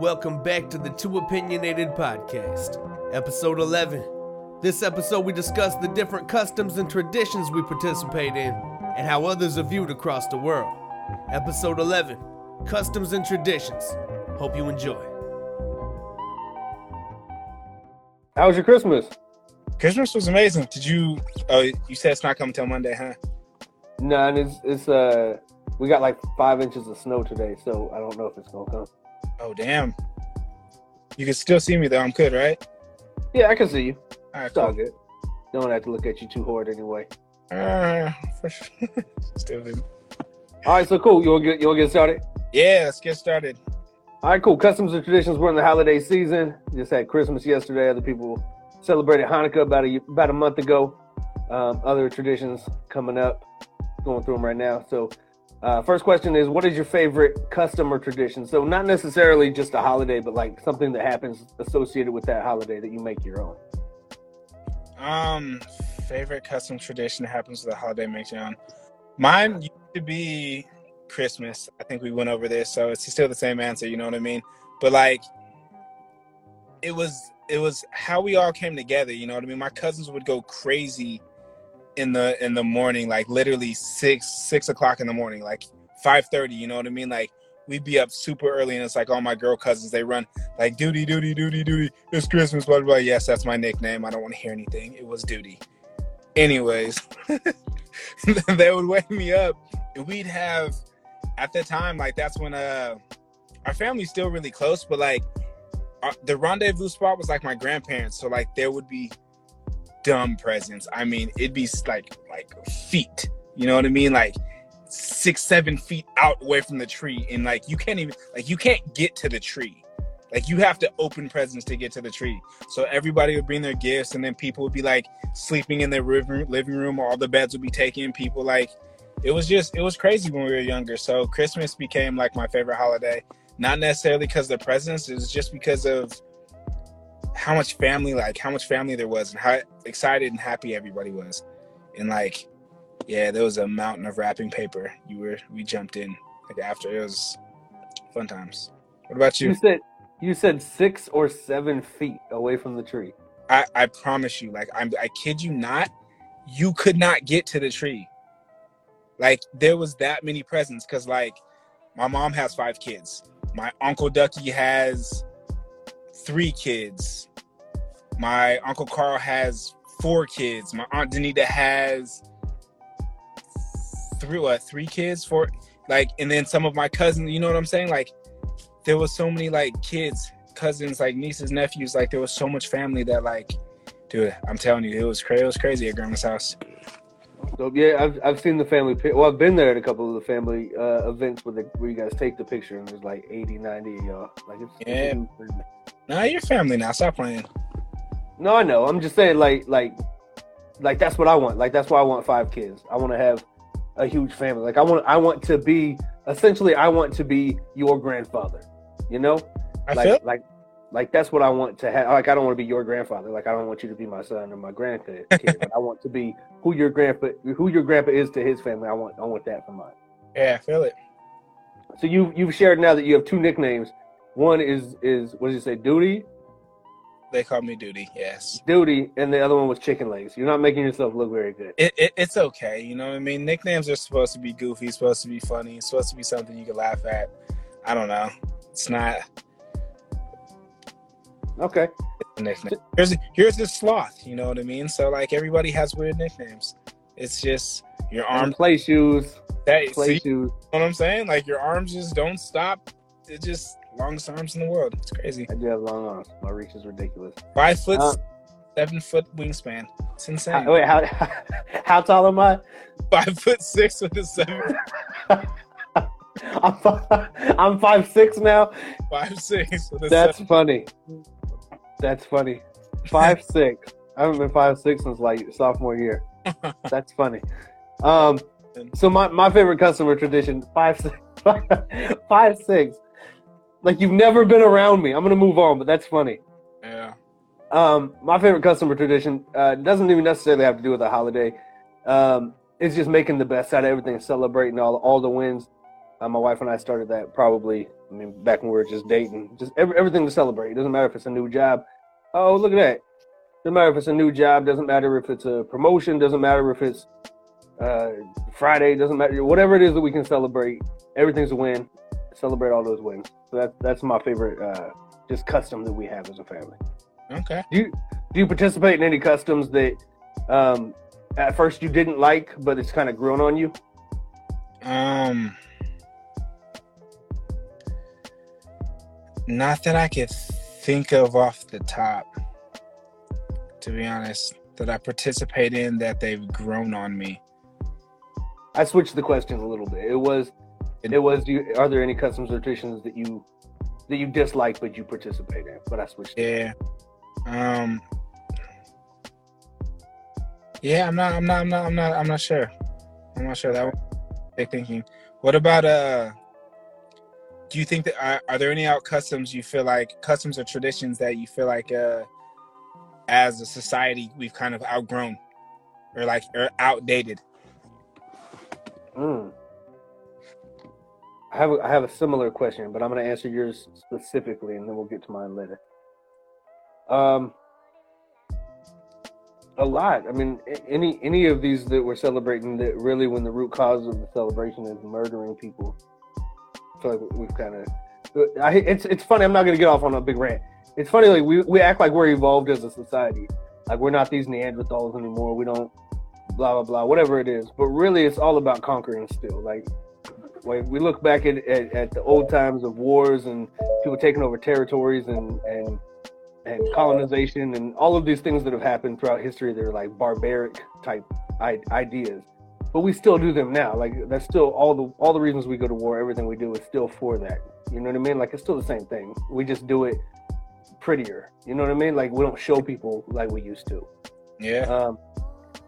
Welcome back to the Too Opinionated Podcast, episode 11. This episode, we discuss the different customs and traditions we participate in and how others are viewed across the world. Episode 11 Customs and Traditions. Hope you enjoy. How was your Christmas? Christmas was amazing. Did you? Oh, you said it's not coming till Monday, huh? No, and it's it's uh we got like five inches of snow today, so I don't know if it's gonna come. Oh, damn. You can still see me though. I'm good, right? Yeah, I can see you. All right, It's all good. Don't have to look at you too hard anyway. Uh, for sure. still good. All right, so cool. You want to get you want to get started? Yeah, let's get started. All right, cool. Customs and traditions. We're in the holiday season. Just had Christmas yesterday. Other people celebrated Hanukkah about a about a month ago. Um, other traditions coming up. Going through them right now. So, uh, first question is, what is your favorite custom or tradition? So, not necessarily just a holiday, but like something that happens associated with that holiday that you make your own. Um, favorite custom tradition that happens with the holiday makes you own. Mine used to be Christmas. I think we went over this, so it's still the same answer. You know what I mean? But like, it was it was how we all came together. You know what I mean? My cousins would go crazy in the in the morning, like literally six six o'clock in the morning, like five thirty. You know what I mean? Like we'd be up super early, and it's like all my girl cousins they run like duty, duty, duty, duty. It's Christmas, blah blah. blah. Yes, that's my nickname. I don't want to hear anything. It was duty. Anyways, they would wake me up, and we'd have at the time like that's when uh our family's still really close, but like our, the rendezvous spot was like my grandparents, so like there would be dumb presents. I mean, it'd be like like feet. You know what I mean? Like six, seven feet out away from the tree, and like you can't even like you can't get to the tree. Like you have to open presents to get to the tree. So everybody would bring their gifts, and then people would be like sleeping in their living room. All the beds would be taken. People like it was just it was crazy when we were younger. So Christmas became like my favorite holiday. Not necessarily because the presents. It was just because of how much family, like how much family there was, and how excited and happy everybody was. And like, yeah, there was a mountain of wrapping paper. You were we jumped in like after it was fun times. What about You you? said you said six or seven feet away from the tree. I, I promise you, like I'm I kid you not, you could not get to the tree. Like there was that many presents because like my mom has five kids. My uncle Ducky has three kids. My uncle Carl has four kids. My aunt Danita has three what three kids, four like and then some of my cousins, you know what I'm saying? Like there was so many like kids, cousins, like nieces, nephews, like there was so much family that like dude, I'm telling you, it was crazy it was crazy at grandma's house. So yeah, I've I've seen the family. Well, I've been there at a couple of the family uh, events where the, where you guys take the picture and there's like 80, 90 of y'all. Like it's, it's Yeah. thing. Nah, you're family now. Stop playing. No, I know. I'm just saying, like, like, like that's what I want. Like that's why I want five kids. I want to have a huge family. Like I want, I want to be essentially, I want to be your grandfather. You know, I like, feel like, like that's what I want to have. Like I don't want to be your grandfather. Like I don't want you to be my son or my grandkid. kid. I want to be who your grandpa, who your grandpa is to his family. I want, I want that for mine. yeah, I feel it. So you you've shared now that you have two nicknames. One is is what did you say, Duty, They call me duty, yes. Duty, and the other one was Chicken Legs. You're not making yourself look very good. It, it, it's okay, you know what I mean? Nicknames are supposed to be goofy, supposed to be funny, supposed to be something you can laugh at. I don't know. It's not Okay. nickname. Here's here's the sloth, you know what I mean? So like everybody has weird nicknames. It's just your arms play shoes, that play see shoes. what I'm saying? Like your arms just don't stop. It just longest arms in the world. It's crazy. I do have long arms. My reach is ridiculous. Five foot Uh, seven foot wingspan. It's insane. How, wait, how how tall am I? Five foot six with a seven I'm five, I'm five six now. five six with a That's seven. funny. That's funny. Five six. I haven't been five six since like sophomore year. That's funny. Um, so my, my favorite customer tradition five six, five six. Like you've never been around me. I'm gonna move on, but that's funny. Yeah. Um, my favorite customer tradition uh, doesn't even necessarily have to do with a holiday. Um, it's just making the best out of everything, celebrating all all the wins. Uh, my wife and I started that probably I mean, back when we were just dating, just every, everything to celebrate. It doesn't matter if it's a new job. Oh, look at that. Doesn't matter if it's a new job. Doesn't matter if it's a promotion. Doesn't matter if it's uh, Friday. Doesn't matter. Whatever it is that we can celebrate, everything's a win. Celebrate all those wins. So that's that's my favorite, uh, just custom that we have as a family. Okay. Do you do you participate in any customs that um, at first you didn't like, but it's kind of grown on you? Um, not that I could think of off the top. To be honest, that I participate in that they've grown on me. I switched the question a little bit. It was, it was. Do you, are there any customs or traditions that you that you dislike but you participate in? But I switched. Yeah. Um. Yeah, I'm not. I'm not. I'm not. I'm not. I'm not sure. I'm not sure that one. Big thinking. What about uh? Do you think that are, are there any out customs you feel like customs or traditions that you feel like uh, as a society we've kind of outgrown, or like or outdated? Mm. I have a, I have a similar question, but I'm going to answer yours specifically, and then we'll get to mine later. Um, a lot. I mean, any any of these that we're celebrating that really, when the root cause of the celebration is murdering people, I feel like we've kind of. It's it's funny. I'm not going to get off on a big rant. It's funny. Like we we act like we're evolved as a society. Like we're not these Neanderthals anymore. We don't blah blah blah whatever it is. But really, it's all about conquering still. Like like we look back at, at, at the old times of wars and people taking over territories and and and colonization and all of these things that have happened throughout history they're like barbaric type ideas. But we still do them now. Like that's still all the all the reasons we go to war everything we do is still for that. You know what i mean? Like it's still the same thing. We just do it prettier. You know what i mean? Like we don't show people like we used to. Yeah. um,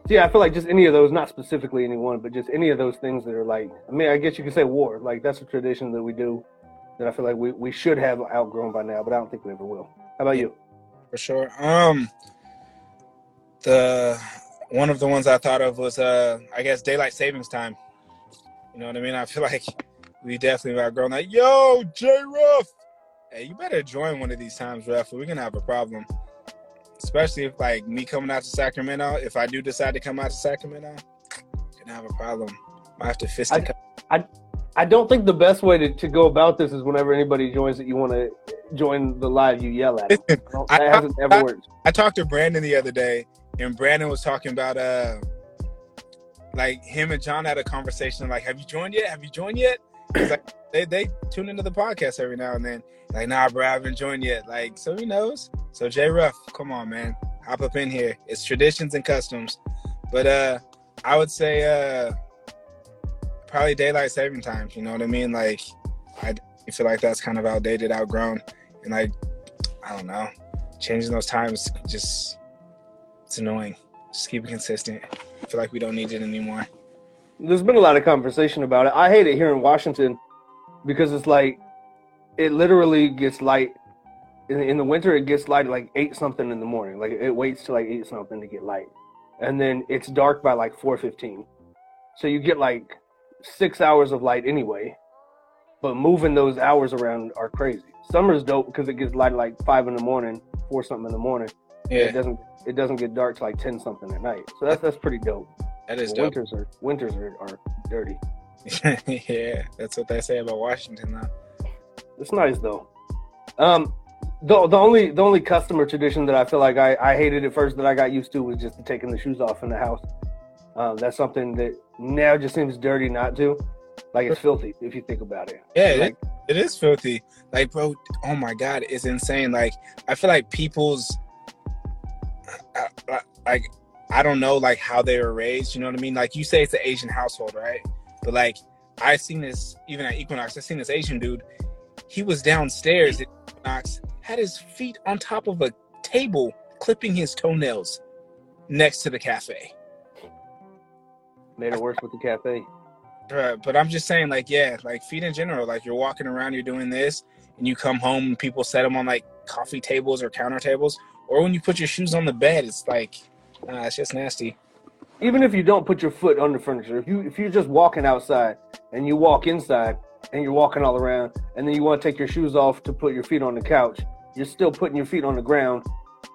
so yeah, I feel like just any of those, not specifically any one, but just any of those things that are like, I mean, I guess you could say war. Like that's a tradition that we do that I feel like we, we should have outgrown by now, but I don't think we ever will. How about you? for sure. Um, the one of the ones I thought of was uh, I guess daylight savings time. You know what I mean? I feel like we definitely outgrown that. Yo, J Ruff, hey, you better join one of these times, Ruff, or we're gonna have a problem. Especially if like me coming out to Sacramento, if I do decide to come out to Sacramento, gonna have a problem. I have to fist I- it. I don't think the best way to, to go about this is whenever anybody joins that you want to join the live, you yell at. I don't- I- hasn't ever worked. I talked to Brandon the other day, and Brandon was talking about uh, like him and John had a conversation. Like, have you joined yet? Have you joined yet?" like, they they tune into the podcast every now and then. Like, nah, bro, I haven't joined yet. Like, so he knows. So J Ruff, come on, man, hop up in here. It's traditions and customs, but uh, I would say uh, probably daylight saving times. You know what I mean? Like, I feel like that's kind of outdated, outgrown, and like, I don't know changing those times just it's annoying. Just keep it consistent. I feel like we don't need it anymore. There's been a lot of conversation about it. I hate it here in Washington because it's like it literally gets light in, in the winter. It gets light like eight something in the morning. Like it waits till like eight something to get light, and then it's dark by like four fifteen. So you get like six hours of light anyway. But moving those hours around are crazy. Summer's dope because it gets light like five in the morning, four something in the morning. Yeah. It doesn't it doesn't get dark till like ten something at night. So that's that's pretty dope. that is dope. Winters are winters are, are dirty. yeah, that's what they say about Washington though. It's nice though. Um, the the only the only customer tradition that I feel like I, I hated at first that I got used to was just taking the shoes off in the house. Um, that's something that now just seems dirty not to. Like it's filthy if you think about it. Yeah, it, it is filthy. Like, bro, oh my god, it's insane. Like, I feel like people's, like, I don't know, like how they were raised. You know what I mean? Like, you say it's an Asian household, right? But like, I've seen this even at Equinox. I've seen this Asian dude. He was downstairs at Equinox, had his feet on top of a table, clipping his toenails next to the cafe. made it worse with the cafe. But I'm just saying, like, yeah, like feet in general. Like, you're walking around, you're doing this, and you come home and people set them on like coffee tables or counter tables, or when you put your shoes on the bed, it's like, uh, it's just nasty. Even if you don't put your foot on the furniture, if you if you're just walking outside and you walk inside and you're walking all around, and then you want to take your shoes off to put your feet on the couch. You're still putting your feet on the ground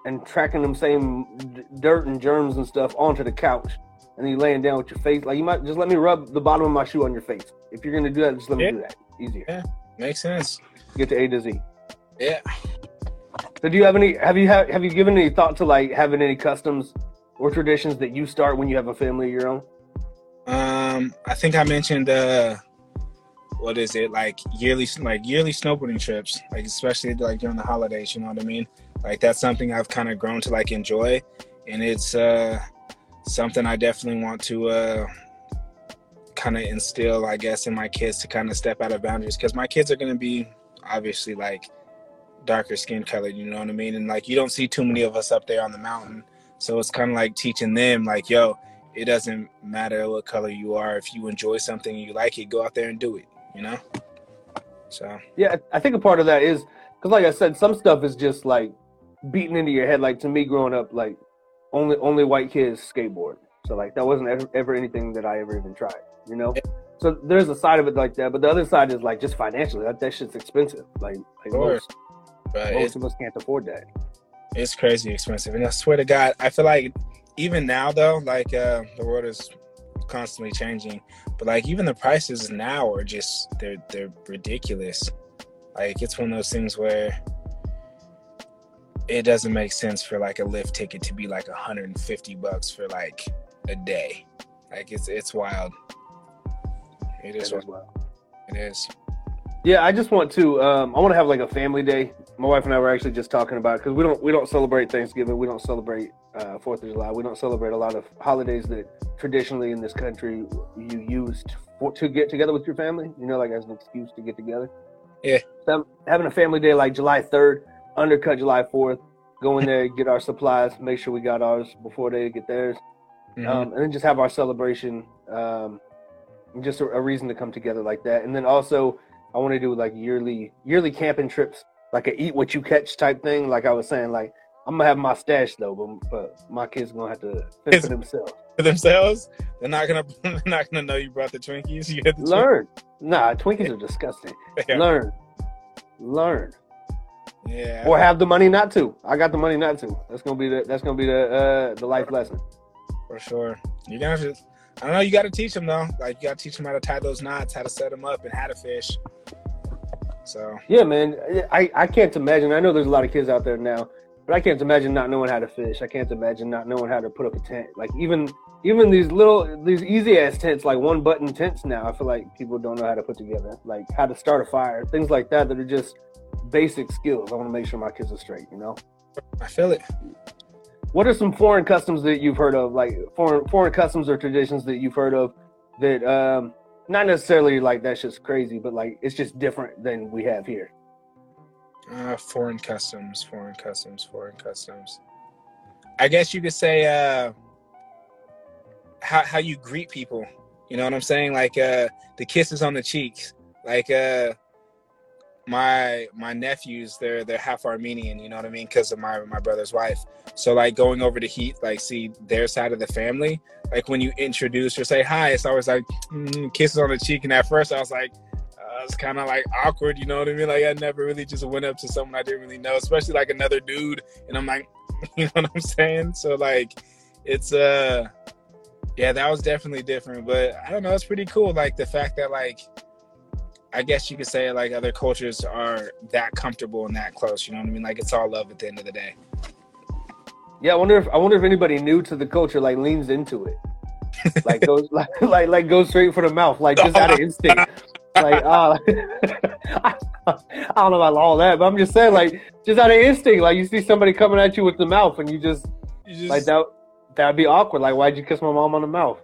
and tracking them same d- dirt and germs and stuff onto the couch, and then you laying down with your face. Like you might just let me rub the bottom of my shoe on your face. If you're gonna do that, just let me Yeah. do that. Easier. Yeah, Makes sense. Get to A to Z. Yeah. So do you have any? Have you have have you given any thought to like having any customs or traditions that you start when you have a family of your own? Um, I think I mentioned uh, what is it like yearly like yearly snowboarding trips, like especially like during the holidays. You know what I mean? Like that's something I've kind of grown to like enjoy, and it's uh something I definitely want to uh kind of instill, I guess, in my kids to kind of step out of boundaries because my kids are gonna be obviously like darker skin colored. You know what I mean? And like you don't see too many of us up there on the mountain, so it's kind of like teaching them like, yo it doesn't matter what color you are. If you enjoy something, you like it, go out there and do it. You know. So Yeah, I think a part of that is because, like I said, some stuff is just like beaten into your head. Like to me, growing up, like only only white kids skateboard. So like that wasn't ever, ever anything that I ever even tried. You know. So there's a side of it like that, but the other side is like just financially. That that shit's expensive. Like, like Sure. most, but most of us can't afford that. it's crazy expensive, and I swear to God, I feel like even now though, like uh, the world is constantly changing, but like even the prices now are just they're they're ridiculous. Like it's one of those things where it doesn't make sense for like a lift ticket to be like 150 bucks for like a day. Like it's it's wild. It is what as well. it is. Yeah, I just want to. Um, I want to have like a family day. My wife and I were actually just talking about because we don't we don't celebrate Thanksgiving. We don't celebrate uh, Fourth of July. We don't celebrate a lot of holidays that traditionally in this country you used for, to get together with your family. You know, like as an excuse to get together. Yeah. So having a family day like July third, undercut July fourth. Go in there, get our supplies, make sure we got ours before they get theirs, Mhm. um, and then just have our celebration. Um, just a, a reason to come together like that, and then also I want to do like yearly yearly camping trips, like a eat what you catch type thing. Like I was saying, like I'm gonna have my stash though, but, but my kids gonna have to fend for themselves. for themselves. They're not gonna they're not gonna know you brought the Twinkies. You get the Learn. Nah, Twinkies are disgusting. Twinkies. Learn. Learn. Yeah. Or have the money not to. I got the money not to. That's gonna be the that's gonna be the uh the life lesson. for sure. Gonna have to. I don't know. You got to teach them though. Like you got to teach them how to tie those knots, how to set them up, and how to fish. So Yeah, man. I, I can't imagine. I know there's a lot of kids out there now, but I can't imagine not knowing how to fish. I can't imagine not knowing how to put up a tent. Like even even these little these easy ass tents, like one button tents now. I feel like people don't know how to put together, like how to start a fire, things like that. That are just basic skills. I want to make sure my kids are straight. You know. I feel it. What are some foreign customs that you've heard of, like foreign foreign customs or traditions that you've heard of that um not necessarily like that's just crazy, but like it's just different than we have here. Uh, foreign customs, foreign customs, foreign customs. I guess you could say uh, how how you greet people. You know what I'm saying? Like uh, the kisses on the cheeks. Like uh, my my nephews, they're they're half Armenian. You know what I mean? Because of my my brother's wife. So like going over to Heat, like see their side of the family. Like when you introduce or say hi, it's always like mm, kisses on the cheek. And at first, I was like. Uh, it's kind of like awkward, you know what I mean? Like I never really just went up to someone I didn't really know, especially like another dude, and I'm like, you know what I'm saying? So like, it's uh, yeah, that was definitely different, but I don't know, it's pretty cool. Like the fact that like, I guess you could say like other cultures are that comfortable and that close, you know what I mean? Like it's all love at the end of the day. Yeah, I wonder if I wonder if anybody new to the culture like leans into it, like goes like like like goes straight for the mouth, like just out of instinct. Like, uh, I don't know about all that, but I'm just saying, like, just out of instinct, like you see somebody coming at you with the mouth, and you just You just, like that. That'd be awkward. Like, why'd you kiss my mom on the mouth?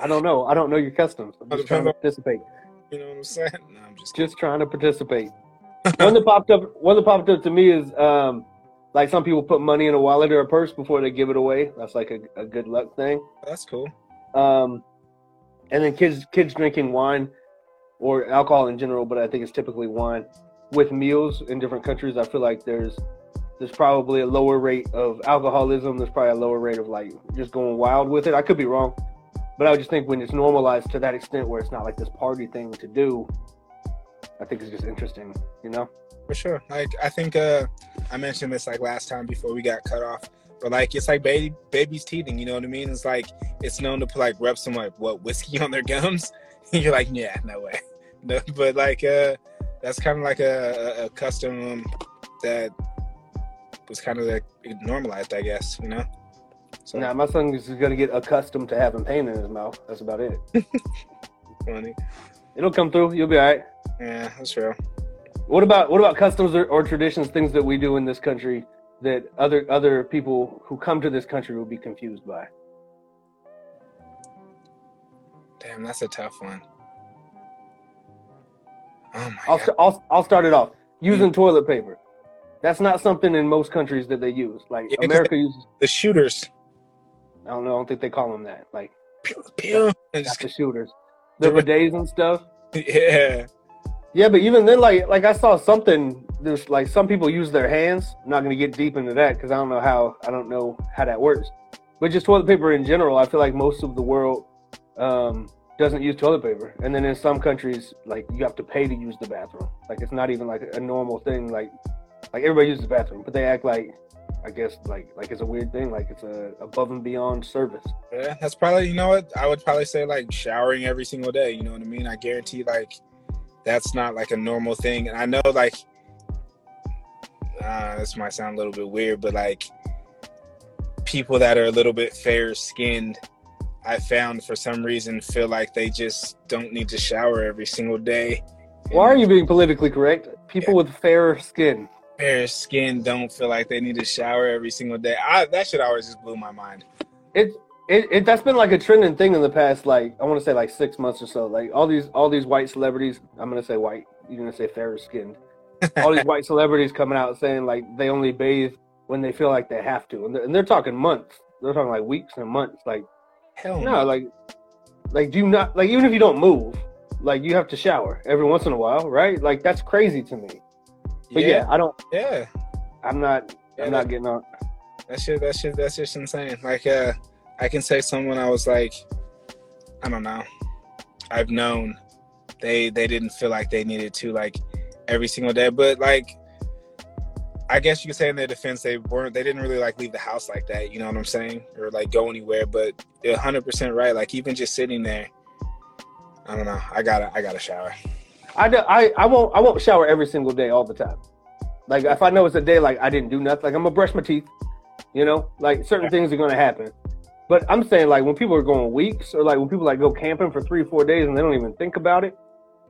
I don't know. I don't know your customs. I'm just trying to participate. you know what I'm saying? No, I'm just Just trying to participate. one that popped up. One that popped up to me is um, like some people put money in a wallet or a purse before they give it away. That's like a, a good luck thing. that's cool. Um, and then kids kids drinking wine or alcohol in general, but I think it's typically wine with meals in different countries. I feel like there's there's probably a lower rate of alcoholism. There's probably a lower rate of like just going wild with it. I could be wrong, but I would just think when it's normalized to that extent where it's not like this party thing to do, I think it's just interesting, you know. For sure. Like I think uh I mentioned this like last time before we got cut off. But like it's like baby baby's teething, you know what I mean? It's like it's known to put like rub some like what whiskey on their gums. You're like, yeah, no way. No, but like uh that's kind of like a, a, custom that was kind of like normalized, I guess, you know. So now my son is gonna get accustomed to having pain in his mouth. That's about it. Funny. It'll come through. You'll be all right. Yeah, that's real. What about what about customs or, or traditions, things that we do in this country that other other people who come to this country will be confused by? Damn, that's a tough one. Oh my I'll, God. I'll, I'll start it off using mm. toilet paper. That's not something in most countries that they use. Like yeah, America uses the shooters. I don't know. I don't think they call them that. Like pew, pew. Not the shooters, the bidets and stuff. Yeah. Yeah, but even then, like like I saw something. There's like some people use their hands. I'm not gonna get deep into that because I don't know how I don't know how that works. But just toilet paper in general, I feel like most of the world um, doesn't use toilet paper. And then in some countries, like you have to pay to use the bathroom. Like it's not even like a normal thing. Like like everybody uses the bathroom, but they act like I guess like like it's a weird thing. Like it's a above and beyond service. Yeah, that's probably you know what I would probably say like showering every single day. You know what I mean? I guarantee like that's not like a normal thing. And I know like uh, this might sound a little bit weird, but like people that are a little bit fair skinned I found for some reason feel like they just don't need to shower every single day. Why are you being politically correct? People yeah. with fairer skin. Fair skin don't feel like they need to shower every single day. I, that shit always just blew my mind. It, it, it that's been like a trending thing in the past like I want to say like six months or so. Like all these all these white celebrities. I'm gonna say white. You're gonna say fairer skinned. all these white celebrities coming out saying like they only bathe when they feel like they have to, and they're, and they're talking months. They're talking like weeks and months. Like Hell no. no. Like, like do you not like even if you don't move, like you have to shower every once in a while, right? Like that's crazy to me. But yeah, yeah I don't. Yeah, I'm not. Yeah, I'm not getting on. That shit. That shit. That's just insane. Like, uh, I can say someone I was like, I don't know. I've known they they didn't feel like they needed to like every single day, but like I guess you could say in their defense, they weren't, they didn't really like leave the house like that. You know what I'm saying? Or like go anywhere. But 100 percent right. Like even just sitting there, I don't know. I gotta, I gotta shower. I, do, I, I won't, I won't shower every single day all the time. Like if I know it's a day like I didn't do nothing, like I'm gonna brush my teeth. You know, like certain things are gonna happen. But I'm saying like when people are going weeks or like when people like go camping for three, four days and they don't even think about it.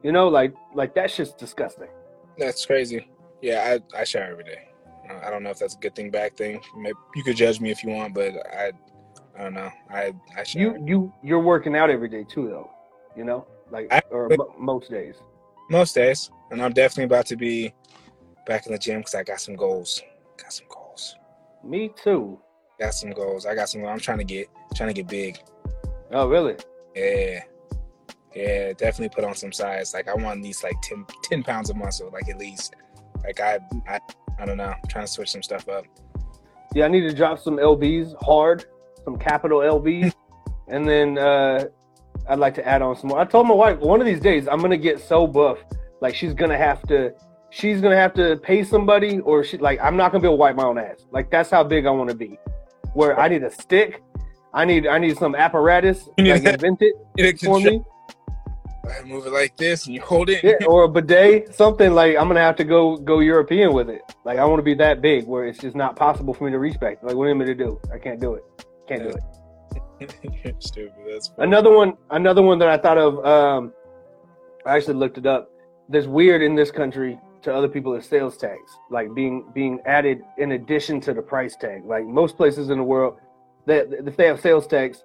You know, like like that's just disgusting. That's crazy. Yeah, I, I shower every day. I don't know if that's a good thing, bad thing. Maybe you could judge me if you want, but I, I don't know. I, I shower. You, you, you're working out every day too, though. You know, like I, or m- most days. Most days, and I'm definitely about to be back in the gym because I got some goals. Got some goals. Me too. Got some goals. I got some. I'm trying to get, trying to get big. Oh, really? Yeah. Yeah, definitely put on some size. Like I want at least like 10, 10 pounds of muscle, like at least. Like I, I, I don't know. I'm trying to switch some stuff up. Yeah, I need to drop some lbs hard, some capital lbs, and then uh, I'd like to add on some more. I told my wife one of these days I'm gonna get so buff, like she's gonna have to, she's gonna have to pay somebody, or she like I'm not gonna be able to wipe my own ass. Like that's how big I want to be. Where I need a stick, I need I need some apparatus like invented for me. I move it like this and you hold it. Yeah, or a bidet, something like I'm gonna have to go go European with it. Like I want to be that big where it's just not possible for me to reach back. Like what am I to do? I can't do it. Can't do it. Stupid. That's funny. another one. Another one that I thought of. Um, I actually looked it up. There's weird in this country to other people is sales tax, like being being added in addition to the price tag. Like most places in the world, that if they have sales tax,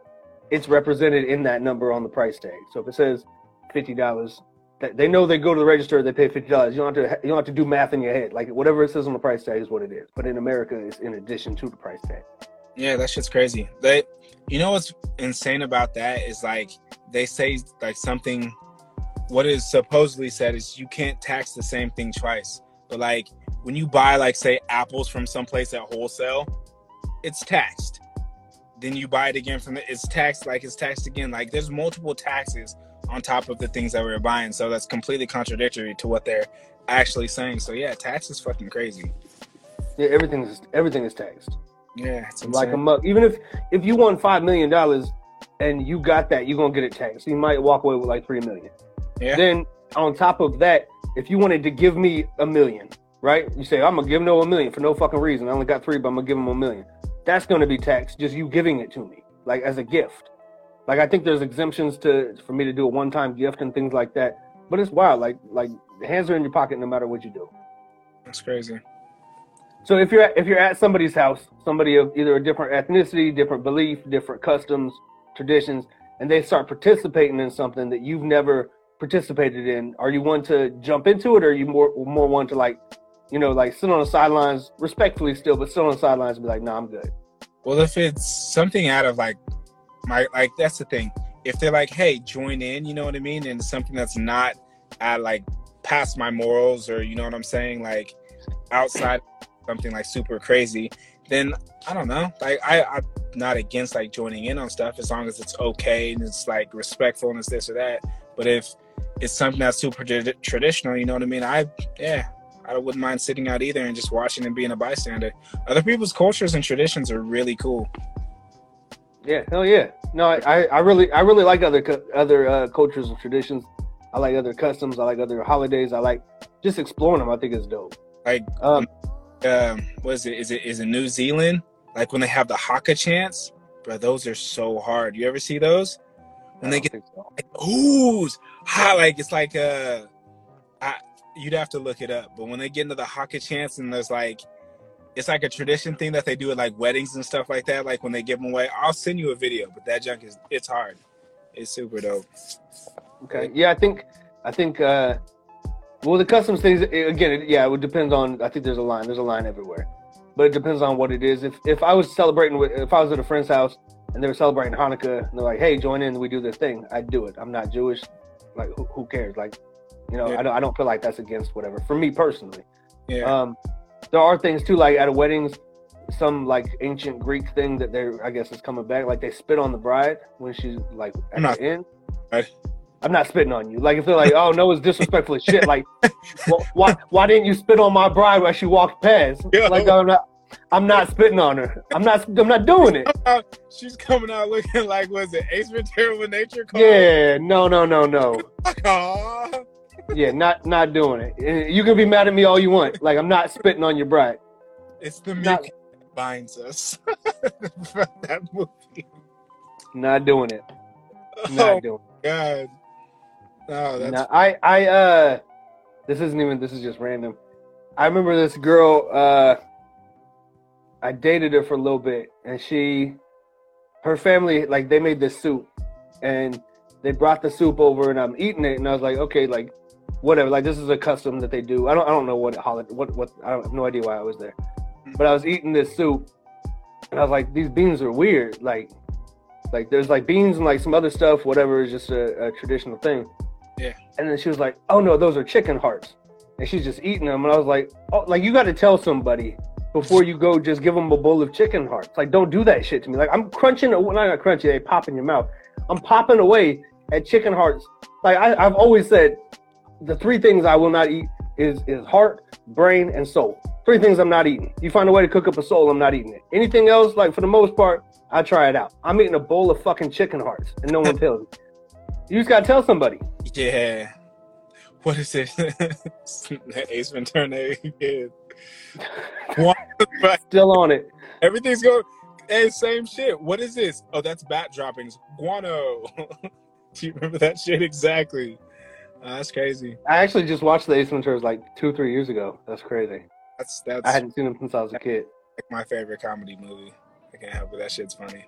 it's represented in that number on the price tag. So if it says fifty dollars. They know they go to the register, they pay fifty dollars. You don't have to you don't have to do math in your head. Like whatever it says on the price tag is what it is. But in America, it's in addition to the price tag. Yeah, that shit's crazy. They, you know what's insane about that is like they say like something. What is supposedly said is you can't tax the same thing twice. But like when you buy like say apples from someplace at wholesale, it's taxed. Then you buy it again from the, it's taxed like it's taxed again. Like there's multiple taxes on top of the things that we were buying. So that's completely contradictory to what they're actually saying. So yeah, tax is fucking crazy. Yeah, everything is everything is taxed. Yeah, it's like a mug. Even if if you won five million dollars and you got that, you're gonna get it taxed. You might walk away with like three million. Yeah. Then on top of that, if you wanted to give me a million, right? You say I'm gonna give no a million for no fucking reason. I only got three, but I'm gonna give him a million. That's gonna be taxed. Just you giving it to me, like as a gift. Like I think there's exemptions to for me to do a one time gift and things like that. But it's wild. Like like hands are in your pocket no matter what you do. That's crazy. So if you're at, if you're at somebody's house, somebody of either a different ethnicity, different belief, different customs, traditions, and they start participating in something that you've never participated in, are you one to jump into it, or are you more more one to like, you know, like sit on the sidelines, respectfully still, but sit on the sidelines and be like, nah, I'm good. Well, if it's something out of like my like that's the thing. If they're like, hey, join in, you know what I mean, and something that's not at like past my morals or you know what I'm saying, like outside something like super crazy, then I don't know. Like I, I'm not against like joining in on stuff as long as it's okay and it's like respectful and it's this or that. But if it's something that's super trad- traditional, you know what I mean? I yeah, I wouldn't mind sitting out either and just watching and being a bystander. Other people's cultures and traditions are really cool. Yeah, hell yeah. No, I, I, really I really like other other uh, cultures and traditions. I like other customs. I like other holidays. I like just exploring them. I think it's dope. Like Um, um what is it is it is it new zealand like when they have the haka chants bro those are so hard you ever see those when they get so. like, oohs ha like it's like uh I, you'd have to look it up but when they get into the haka chants and there's like it's like a tradition thing that they do at like weddings and stuff like that like when they give them away i'll send you a video but that junk is it's hard it's super dope Okay. Yeah, I think I think uh well the customs things eh, again it, yeah, it would depend on I think there's a line. There's a line everywhere. But it depends on what it is. If if I was celebrating with if I was at a friend's house and they were celebrating Hanukkah and they're like, "Hey, join in, we do this thing." I'd do it. I'm not Jewish. Like who, who cares? Like you know, Yeah. I don't I don't feel like that's against whatever. For me personally. yeah Um, there are things too, like at weddings, some like ancient Greek thing that they're, I guess, is coming back. Like they spit on the bride when she's like at I'm not- the end. Right. I'm not spitting on you. Like if they're like, oh no, it's disrespectful as shit. Like, well, why why didn't you spit on my bride while she walked past? Yo. Like I'm not. I'm not spitting on her. I'm not. I'm not doing it. she's coming out looking like was it ace ventura with nature called? Yeah. No. No. No. No. Aw. Yeah. Not. Not doing it. You can be mad at me all you want. Like I'm not spitting on your bride. It's the Not- that binds us. that movie. Not doing it. Oh Not doing. it. God. No, that's No, I I uh this isn't even this is just random. I remember this girl uh I dated her for a little bit and she her family like they made this soup and they brought the soup over and I'm eating it and I was like, okay, like whatever, like this is a custom that they do. I don't I don't know what holiday what what I have no idea why I was there. Mm-hmm. But I was eating this soup and I was like, these beans are weird. Like like there's like beans and like some other stuff, whatever is just a, a traditional thing. Yeah. And then she was like, "Oh no, those are chicken hearts," and she's just eating them. And I was like, "Oh, like you got to tell somebody before you go. Just give them a bowl of chicken hearts. Like, don't do that shit to me. Like, I'm crunching. Well, not crunchy, They pop in your mouth. I'm popping away at chicken hearts. Like I, I've always said, the three things I will not eat is is heart, brain, and soul. Three things I'm not eating. You find a way to cook up a soul, I'm not eating it. Anything else, like for the most part, I try it out. I'm eating a bowl of fucking chicken hearts, and no one tells me. You just gotta tell somebody. yeah. What is it? Ace Ventura. Yeah. Still on it. Everything's going. Hey, same shit. What is this? Oh, that's bat droppings. Guano. Do you remember that shit exactly? That's crazy. I actually just watched the Ace Venturas like two, three years ago. That's crazy. That's that's I hadn't seen them since I was a kid. like my favorite comedy movie. I can't help it. That shit's funny.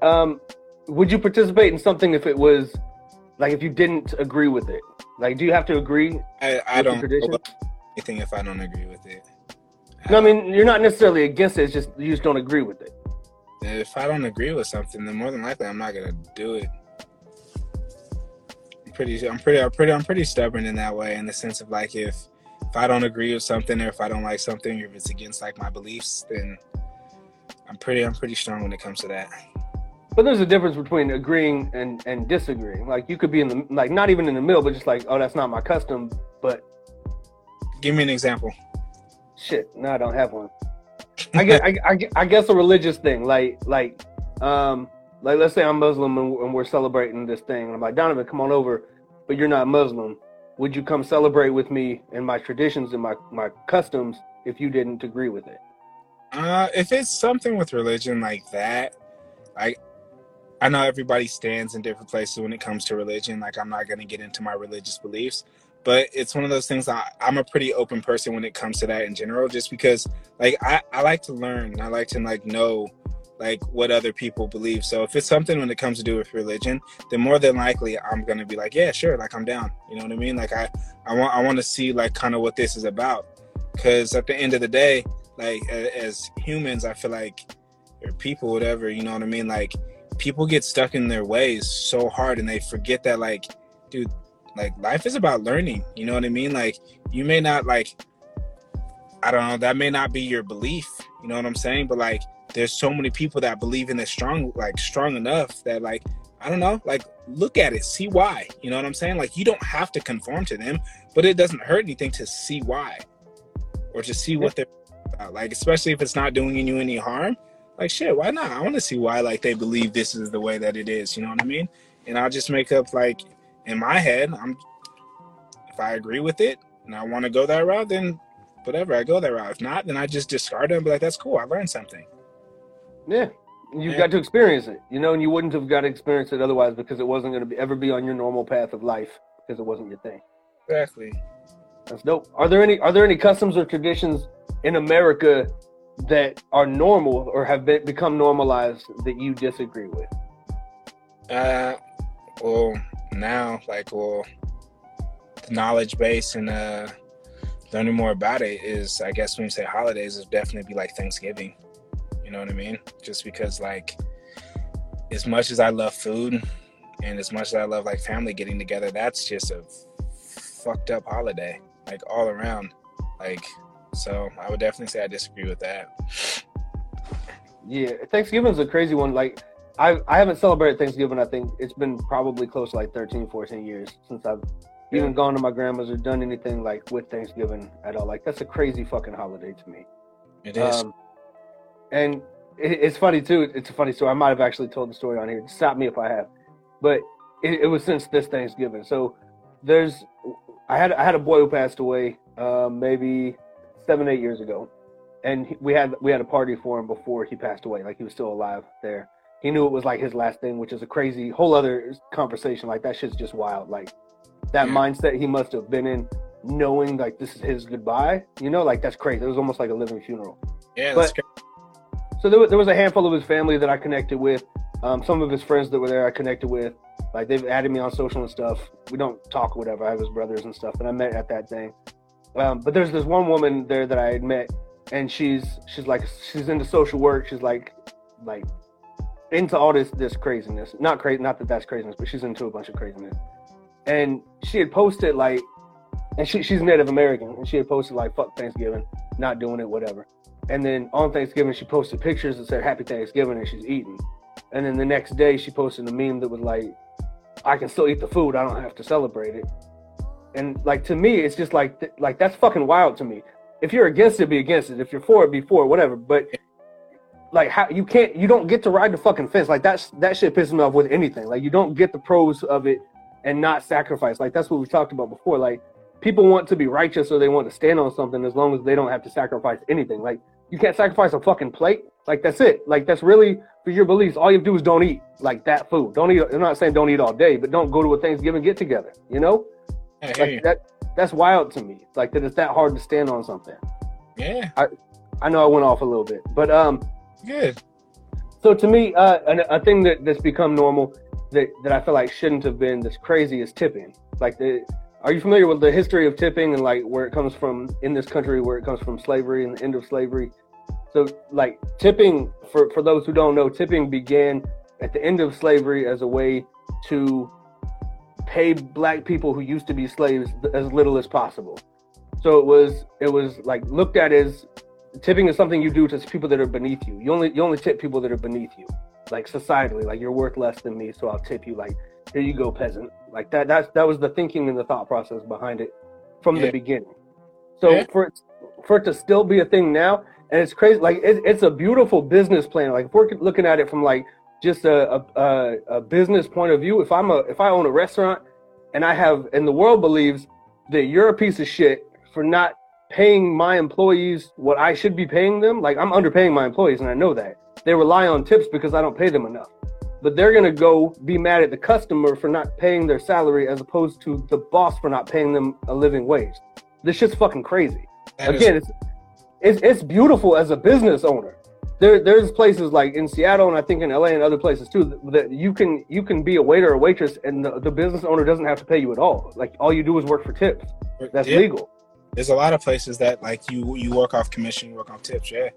Um, would you participate in something if it was like if you didn't agree with it? Like, do you have to agree? I, I With don't anything if I don't agree with it. No, I mean you're not necessarily against it. It's just you just don't agree with it. if I don't agree with something, then more than likely I'm not gonna do it. Pretty, I'm pretty, I'm pretty, I'm pretty stubborn in that way, in the sense of like if if I don't agree with something or if I don't like something or if it's against like my beliefs, then I'm pretty, I'm pretty strong when it comes to that. But there's a difference between agreeing and and disagreeing. Like you could be in the like not even in the middle, but just like, oh, that's not my custom. But Give me an example. shit, no, I don't have one. I guess I, I, I guess a religious thing, like like um like let's say I'm Muslim and, we're celebrating this thing, and I'm like Donovan, come on over, but you're not Muslim. Would you come celebrate with me and my traditions and my my customs if you didn't agree with it? Uh, if it's something with religion like that, like I know everybody stands in different places when it comes to religion. Like I'm not gonna get into my religious beliefs, but it's one of those things. I, I'm a pretty open person when it comes to that in general, just because like I, I like to learn. and I like to like know like what other people believe. So if it's something when it comes to do with religion, then more than likely I'm gonna be like, yeah, sure, like I'm down. You know what I mean? Like I I want I want to see like kind of what this is about, because at the end of the day, like as humans, I feel like or people, whatever, you know what I mean? Like people get stuck in their ways so hard and they forget that like, dude, like life is about learning. You know what I mean? Like you may not like I don't know, that may not be your belief, you know what I'm saying? But like there's so many people that believe in it strong like strong enough that like I don't know, like look at it, see why. You know what I'm saying? Like you don't have to conform to them, but it doesn't hurt anything to see why. Or to see what they're about. Like especially if it's not doing you any harm. Like shit, why not? I want to see why like they believe this is the way that it is, you know what I mean? And I'll just make up like in my head, I'm if I agree with it and I want to go that route, then whatever, I go that route. If not, then I just discard it and be like, that's cool, I learned something. Yeah, you Yeah. got to experience it, you know, and you wouldn't have got to experience it otherwise because it wasn't going to be ever be on your normal path of life because it wasn't your thing. Exactly. That's dope. Are there any Are there any customs or traditions in America that are normal or have been, become normalized that you disagree with? Uh, well, now, like, well, the knowledge base and uh, learning more about it is, I guess, when you say holidays, is definitely be like Thanksgiving. You know what I mean? Just because, like, as much as I love food and as much as I love like family getting together, that's just a fucked up holiday, like all around. Like, so I would definitely say I disagree with that. Yeah, Thanksgiving's a crazy one. Like, I I haven't celebrated Thanksgiving. I think it's been probably close to like 13, 14 years since I've even gone to my grandma's or done anything like with Thanksgiving at all. Like, that's a crazy fucking holiday to me. It is. Um, and it's funny too. It's a funny story. I might have actually told the story on here. Stop me if I have. But it, it was since this Thanksgiving. So there's, I had I had a boy who passed away uh, maybe seven eight years ago, and we had we had a party for him before he passed away. Like he was still alive there. He knew it was like his last thing, which is a crazy whole other conversation. Like that shit's just wild. Like that mindset he must have been in, knowing like this is his goodbye. You know, like that's crazy. It was almost like a living funeral. yeah, but-. So there was, there was a handful of his family that I connected with. Um, some of his friends that were there, I connected with. Like they've added me on social and stuff. We don't talk whatever. I have his brothers and stuff that I met at that thing. Um, but there's this one woman there that I had met, and she's she's like she's into social work. She's like like into all this this craziness. Not crazy. Not that that's craziness, but she's into a bunch of craziness. And she had posted like, and she she's Native American, and she had posted like "fuck Thanksgiving," not doing it, whatever. And then on Thanksgiving, she posted pictures that said "Happy Thanksgiving" and she's eating. And then the next day, she posted a meme that was like, "I can still eat the food. I don't have to celebrate it." And like to me, it's just like th- like that's fucking wild to me. If you're against it, be against it. If you're for it, be for it. Whatever. But like how you can't you don't get to ride the fucking fence. Like that's that shit pisses me off with anything. Like you don't get the pros of it and not sacrifice. Like that's what we talked about before. Like people want to be righteous or they want to stand on something as long as they don't have to sacrifice anything. Like you can't sacrifice a fucking plate. Like that's it. Like that's really for your beliefs. All you have to do is don't eat like that food. Don't eat. I'm not saying don't eat all day, but don't go to a Thanksgiving get together. You know, I you. that. That's wild to me. Like that it's that hard to stand on something. Yeah, I know I went off a little bit, but um, good. so to me, uh, an, a thing that, that's become normal that, that I feel like shouldn't have been this crazy is tipping. Like, the, are you familiar with the history of tipping and like where it comes from in this country, where it comes from slavery and the end of slavery? So, like, tipping for for those who don't know, tipping began at the end of slavery as a way to pay black people who used to be slaves as little as possible. So it was it was like looked at as tipping is something you do to people that are beneath you. You only you only tip people that are beneath you. like societally, like you're worth less than me, so I'll tip you. Like here you go, peasant. Like that. That's that was the thinking and the thought process behind it from Yeah. the beginning. So Yeah. for it, for it to still be a thing now, and it's crazy. Like it, it's a beautiful business plan. Like if we're looking at it from like just a, a a a business point of view, if I'm a if I own a restaurant and I have and the world believes that you're a piece of shit for not paying my employees what I should be paying them, like I'm underpaying my employees and I know that. They rely on tips because I don't pay them enough. But they're gonna go be mad at the customer for not paying their salary as opposed to the boss for not paying them a living wage. This shit's fucking crazy. That is- Again, it's, it's it's beautiful as a business owner. There there's places like in Seattle and I think in LA and other places too that, you can you can be a waiter or waitress and the, the business owner doesn't have to pay you at all. Like all you do is work for tips. That's yeah, legal. There's a lot of places that like you you work off commission, you work off tips. Yeah,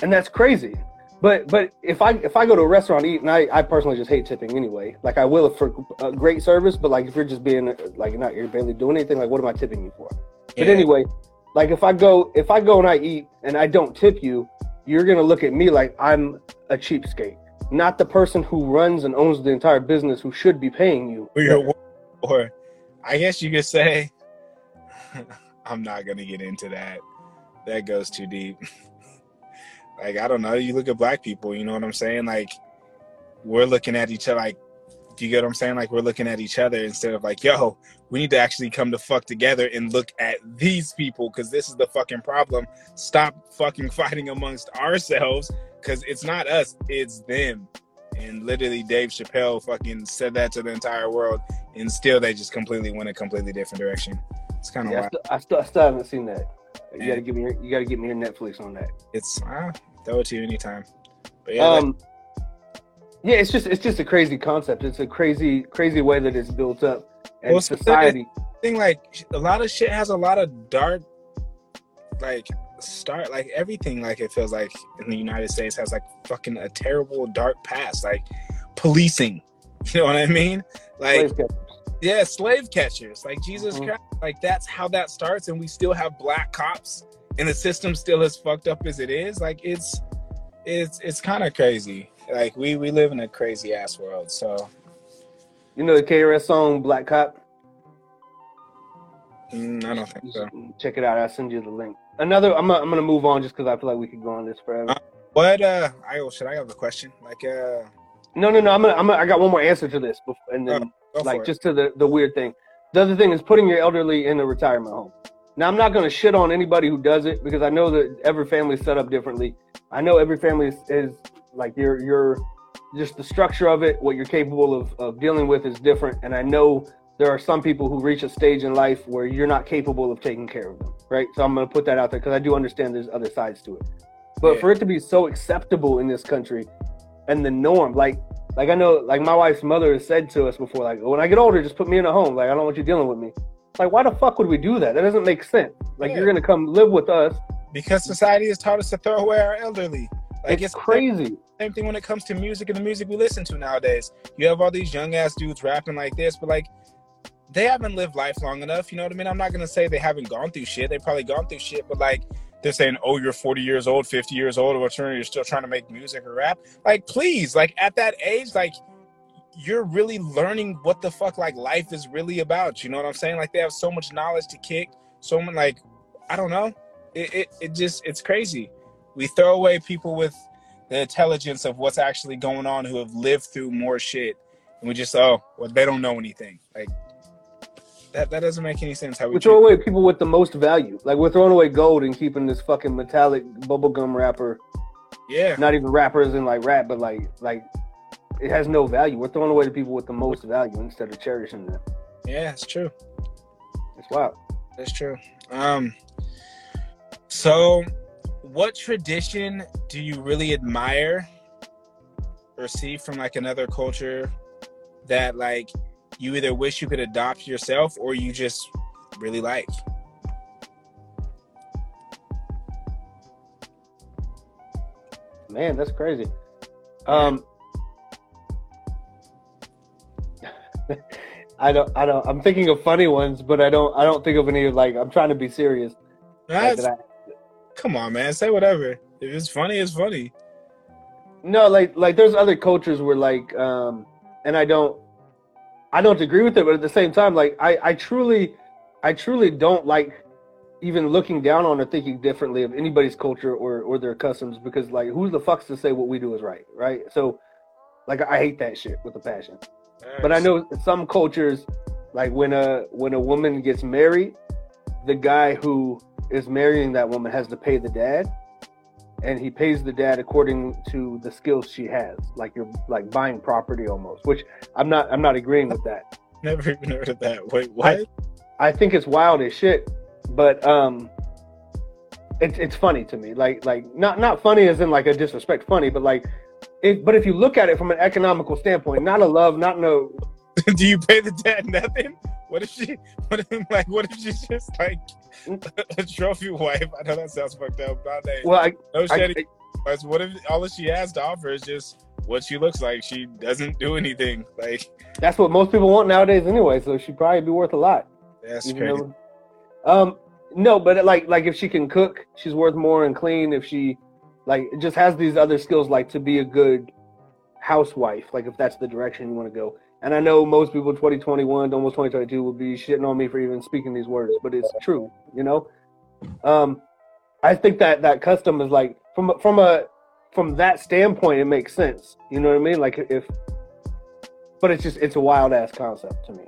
and that's crazy. But but if I if I go to a restaurant eat and I, I personally just hate tipping anyway. Like I will for a great service, but like if you're just being like not you're barely doing anything, like what am I tipping you for? But anyway, like if I go if I go and I eat and I don't tip you, you're gonna look at me like I'm a cheapskate, not the person who runs and owns the entire business who should be paying you. or, or I guess you could say, I'm not gonna get into that. That goes too deep. like I don't know. You look at black people. You know what I'm saying? Like we're looking at each other. Like, do you get what I'm saying? Like we're looking at each other instead of like, yo, we need to actually come to fuck together and look at these people because this is the fucking problem. Stop fucking fighting amongst ourselves because it's not us, it's them. And literally, Dave Chappelle fucking said that to the entire world, and still they just completely went a completely different direction. It's kind of Yeah, I, still, I, still, I still haven't seen that. You gotta give me your, you gotta get me your Netflix on that. It's ah, throw it to you anytime. But yeah, um yeah it's just it's just a crazy concept it's a crazy crazy way that it's built up and Well, society thing like a lot of shit has a lot of dark like start like everything like it feels like in the united states has like fucking a terrible dark past like policing you know what i mean like. Yeah slave catchers like jesus Mhm. christ like that's how that starts and we still have black cops and the system still as fucked up as it is like it's it's it's kind of crazy. Like we we live in a crazy ass world so. You know the krs song black cop? Mm, i don't think so. Check it out i'll send you the link. Another i'm, I'm gonna move on just because i feel like we could go on this forever. Uh, what uh i should i have a question? Like uh. No no no i'm gonna, I'm gonna i got one more answer to this before, and then go like just to the, the weird thing. The other thing is putting your elderly in a retirement home. Now I'm not going to shit on anybody who does it because I know that every family is set up differently. I know every family is, is like your your just the structure of it, what you're capable of, of dealing with is different. And I know there are some people who reach a stage in life where you're not capable of taking care of them, right? So I'm going to put that out there because I do understand there's other sides to it. But Yeah. for it to be so acceptable in this country and the norm, like like I know, like my wife's mother has said to us before, like when I get older, just put me in a home. Like I don't want you dealing with me. Like why the fuck would we do that? That doesn't make sense. Like Yeah. you're gonna come live with us. because society has taught us to throw away our elderly. Like it's it's, crazy. Same thing when it comes to music and the music we listen to nowadays. You have all these young ass dudes rapping like this, but like they haven't lived life long enough. You know what I mean? I'm not gonna say they haven't gone through shit. They probably gone through shit, but like they're saying, "Oh, you're 40 years old, 50 years old, or whatever. You're still trying to make music or rap." Like, please, like at that age, like you're really learning what the fuck like life is really about. You know what I'm saying? Like they have so much knowledge to kick. So much like I don't know. It, it it just it's crazy. We throw away people with the intelligence of what's actually going on who have lived through more shit, and we just oh well they don't know anything. Like that that doesn't make any sense. How we We throw away people with the most value. Like we're throwing away gold and keeping this fucking metallic bubblegum wrapper. yeah Not even rappers in like rap, but like like it has no value. We're throwing away the people with the most value instead of cherishing them. yeah it's true. It's wild. That's true. Um, so, what tradition do you really admire or see from like another culture that like you either wish you could adopt yourself or you just really like? Man, that's crazy. Um, I don't, I don't. I'm thinking of funny ones, but I don't, I don't think of any. Like, I'm trying to be serious. Like, I- come on, man, say whatever. If it's funny, it's funny. no, like like there's other cultures where like um and I don't I don't agree with it, but at the same time, like I, I truly I truly don't like even looking down on or thinking differently of anybody's culture or, or their customs because like who's the fucks to say what we do is right, right? So like I hate that shit with a passion. But I know some cultures, like when a when a woman gets married, the guy who is marrying that woman has to pay the dad, and he pays the dad according to the skills she has. Like you're like buying property almost, which I'm not I'm not agreeing with that. Never even heard of that. Wait, what? I think it's wild as shit, but um, it's it's funny to me. Like like not not funny as in like a disrespect funny, but like if but if you look at it from an economical standpoint, not a love, not no. Do you pay the dad nothing? What if she? What if like? What if she's just like a trophy wife? I know that sounds fucked up. Not a, Well, I, no I, shady. But what if all that she has to offer is just what she looks like? She doesn't do anything. Like that's what most people want nowadays anyway. So she'd probably be worth a lot. that's crazy. though- um, no, but like like if she can cook, she's worth more and clean. If she like just has these other skills, like to be a good housewife, like if that's the direction you want to go. And I know most people 2021, almost 2022, will be shitting on me for even speaking these words, but it's true, you know. Um, I think that that custom is like from from a from that standpoint, it makes sense. You know what I mean? Like if, but it's just it's a wild ass concept to me.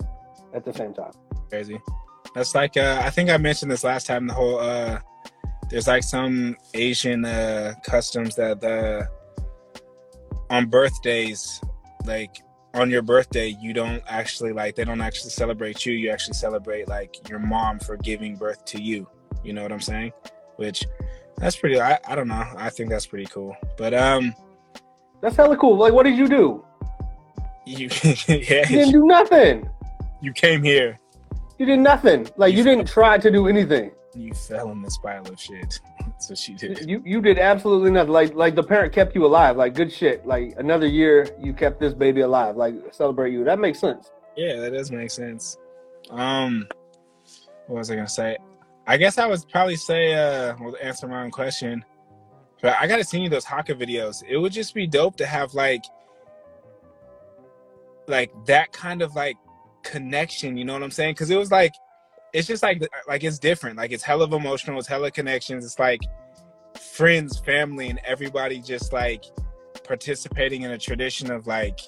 At the same time. crazy. That's like uh, I think I mentioned this last time. The whole uh, there's like some Asian uh, customs that the on birthdays, like on your birthday, you don't actually like they don't actually celebrate you. You actually celebrate like your mom for giving birth to you. You know what I'm saying? Which that's pretty. I, I don't know. I think that's pretty cool. But um, That's hella cool. Like, what did you do? you yeah, You didn't do nothing. you came here. You did nothing. Like, you didn't try to do anything. You fell in this pile of shit. That's what she did. You you did absolutely nothing. Like like the parent kept you alive. Like good shit. Like another year, you kept this baby alive. Like celebrate you. That makes sense. Yeah, that does make sense. Um, what was I gonna say? I guess I would probably say, uh, well, answer my own question. But I gotta send you those Haka videos. It would just be dope to have like, like that kind of like connection. You know what I'm saying? Because it was like, it's just like, like it's different. Like it's hell of emotional. It's hella connections. It's like friends, family, and everybody just like participating in a tradition of like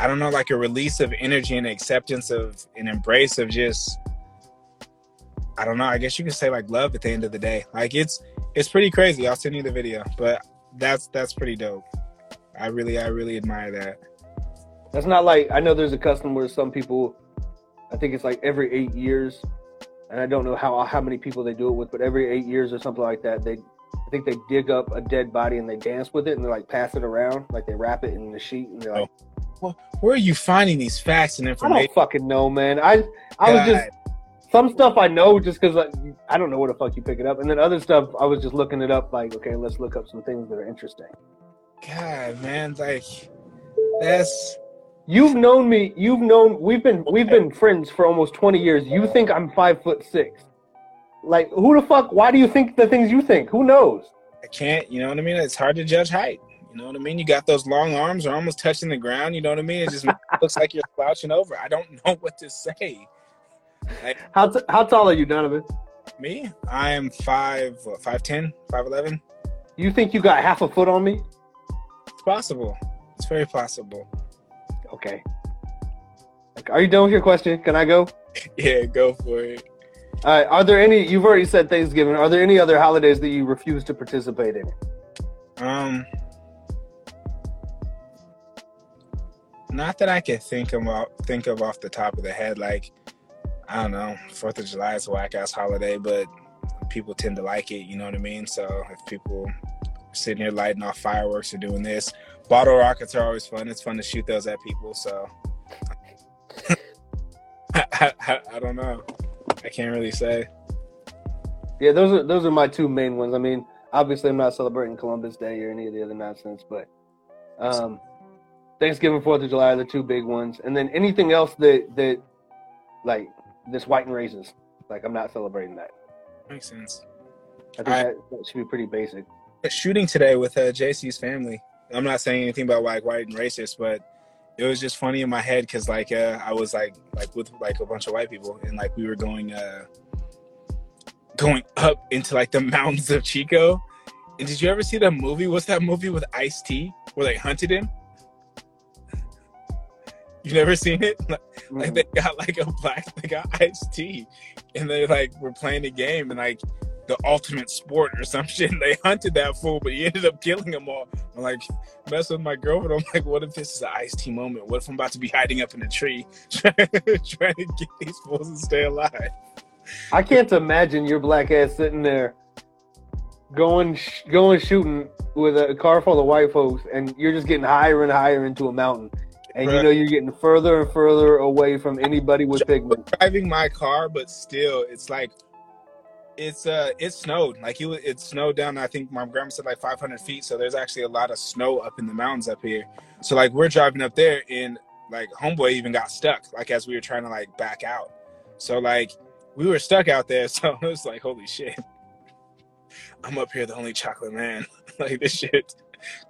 I don't know, like a release of energy and acceptance of an embrace of just I don't know, I guess you could say like love at the end of the day. Like it's it's pretty crazy. I'll send you the video. But that's that's pretty dope. I really I really admire that. That's not like I know there's a custom where some people, I think it's like every eight years, and I don't know how how many people they do it with, but every eight years or something like that, they I think they dig up a dead body and they dance with it and they like pass it around, like they wrap it in the sheet and they're like, oh. Well, Where are you finding these facts and I information? don't fucking know, man. I I was just some stuff I know just because I, I don't know where the fuck you pick it up, and then other stuff I was just looking it up. Like, okay, let's look up some things that are interesting. God, man, like that's You've known me. You've known we've been we've been friends for almost twenty years. You think I'm five foot six? Like, who the fuck? Why do you think the things you think? Who knows? I can't, you know what I mean? It's hard to judge height. You know what I mean? You got those long arms are almost touching the ground, you know what I mean? It just looks like you're slouching over. I don't know what to say. How t- how tall are you, Donovan? Me? I am five what, five ten, five eleven. You think you got half a foot on me? It's possible. It's very possible. Okay. Are you done with your question? Can I go? Yeah, go for it. All right. Are there any? You've already said Thanksgiving. Are there any other holidays that you refuse to participate in? Um not that I can think of think of off the top of the head, like I don't know, Fourth of July is a whack ass holiday, but people tend to like it, you know what I mean? So if people sitting here lighting off fireworks or doing this, bottle rockets are always fun. It's fun to shoot those at people, so I, I, I don't know. I can't really say. Yeah, those are those are my two main ones. I mean, obviously, I'm not celebrating Columbus Day or any of the other nonsense, but um, Thanksgiving, Fourth of July are the two big ones, and then anything else that that like this white and raises, like I'm not celebrating that. Makes sense. I think Alright. that, that should be pretty basic. shooting today with uh, JC's family. I'm not saying anything about like white and racist, but it was just funny in my head because like uh, I was like like with like a bunch of white people and like we were going uh going up into like the mountains of Chico. And did you ever see that movie? What's that movie with Ice T where they hunted him? You never seen it? Like, like they got like a black, they got Ice T, and they like were playing a game and like the ultimate sport or some shit. And they hunted that fool, but he ended up killing them all. I'm like messing with my girlfriend. I'm like, what if this is an Ice T moment? What if I'm about to be hiding up in a tree trying, trying to get these fools to stay alive? I can't imagine your black ass sitting there going sh- going shooting with a car full of white folks, and you're just getting higher and higher into a mountain, and you know you're getting further and further away from anybody with pigment. driving my car, but still, it's like it's uh it snowed. Like it, it snowed down. I think my grandma said like 500 feet. So there's actually a lot of snow up in the mountains up here. So like we're driving up there, and like homeboy even got stuck. Like as we were trying to like back out. So like we were stuck out there. So it was like holy shit. I'm up here, the only chocolate man. like this shit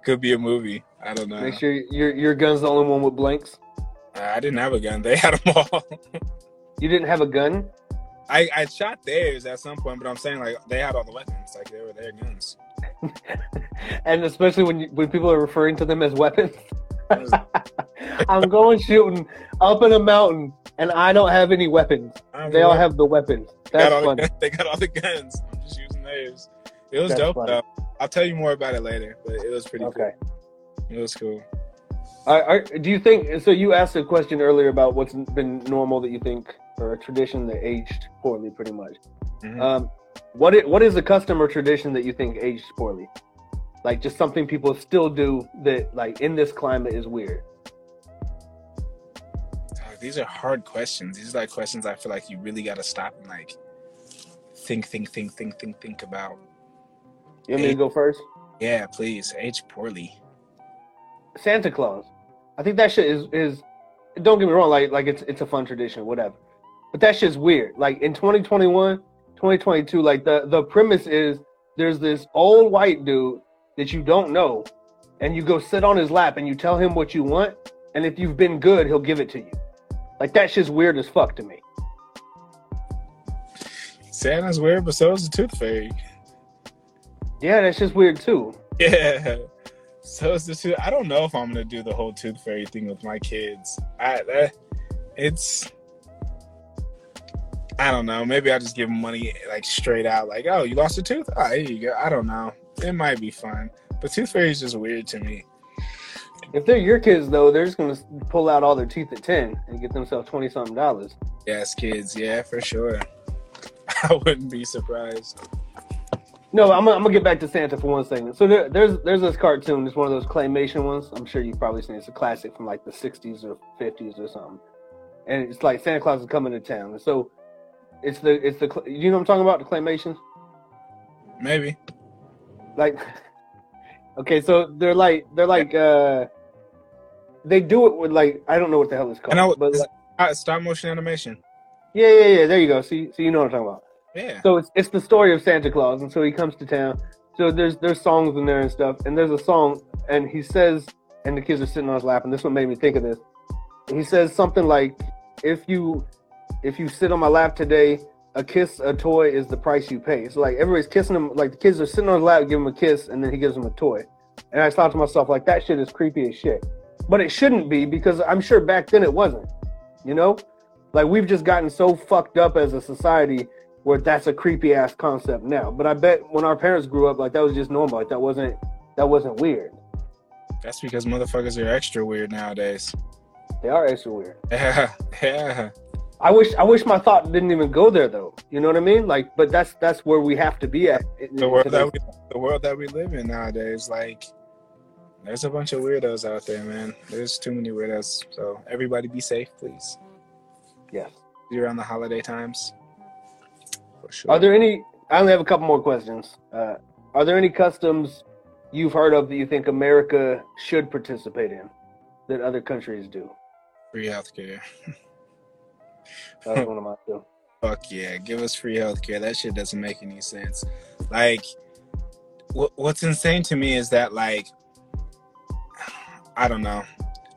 could be a movie. I don't know. Make sure your your gun's the only one with blanks. I didn't have a gun. They had them all. You didn't have a gun. I, I shot theirs at some point, but I'm saying like they had all the weapons, like they were their guns. and especially when you, when people are referring to them as weapons. I'm going shooting up in a mountain, and I don't have any weapons. They all have the weapons. That's the funny. guns. They got all the guns. I'm just using theirs. It was That's dope funny. though. I'll tell you more about it later, but it was pretty Okay. cool. It was cool. Are, are, do you think? So you asked a question earlier about what's been normal that you think, or a tradition that aged poorly, pretty much. Mhm. Um, what is, what is a custom or tradition that you think aged poorly? Like just something people still do that, like in this climate, is weird. These are hard questions. These are like questions I feel like you really got to stop and like think, think, think, think, think, think about. You want me to go first? Yeah, please. Age poorly. Santa Claus. I think that shit is is. Don't get me wrong, like like it's it's a fun tradition, whatever. But that shit's weird. Like in 2021, 2022, like the the premise is there's this old white dude that you don't know, and you go sit on his lap and you tell him what you want, and if you've been good, he'll give it to you. Like that shit's weird as fuck to me. Santa's weird, but so is the Tooth Fairy. Yeah, that's just weird too. Yeah. So is the tooth. I don't know if I'm gonna do the whole Tooth Fairy thing with my kids. I that, it's. I don't know. Maybe I'll just give them money like straight out. Like, oh, you lost a tooth? Ah, here you go. I don't know. It might be fun, but Tooth Fairy is just weird to me. If they're your kids though, they're just gonna pull out all their teeth at ten and get themselves twenty something dollars. Yes, kids. Yeah, for sure. I wouldn't be surprised. No, I'm gonna, I'm gonna get back to Santa for one second. So there, there's there's this cartoon. It's one of those claymation ones. I'm sure you've probably seen. it. It's a classic from like the 60s or 50s or something. And it's like Santa Claus is coming to town. And so it's the it's the you know what I'm talking about the claymations. Maybe. Like, okay, so they're like they're like uh they do it with like I don't know what the hell it's called. I know. but like, uh, stop motion animation. yeah, yeah, yeah. There you go. See, so you know what I'm talking about. Yeah. So it's it's the story of Santa Claus, and so he comes to town. So there's there's songs in there and stuff, and there's a song, and he says, and the kids are sitting on his lap, and this one made me think of this. He says something like, "If you if you sit on my lap today, a kiss, a toy is the price you pay." So like everybody's kissing him, like the kids are sitting on his lap, give him a kiss, and then he gives him a toy. And I thought to myself, like that shit is creepy as shit, but it shouldn't be because I'm sure back then it wasn't. You know, like we've just gotten so fucked up as a society where that's a creepy ass concept now. But I bet when our parents grew up, like that was just normal. Like that wasn't that wasn't weird. That's because motherfuckers are extra weird nowadays. They are extra weird. Yeah. Yeah. I wish I wish my thought didn't even go there though. You know what I mean? Like, but that's that's where we have to be at. in- the world today's- that we the world that we live in nowadays like there's a bunch of weirdos out there man there's too many weirdos so everybody be safe please yes. around the holiday times for sure Are there any? I only have a couple more questions. Uh, are there any customs you've heard of that you think America should participate in that other countries do? free healthcare That was one of my two. fuck yeah give us free healthcare that shit doesn't make any sense like what's insane to me is that like I don't know.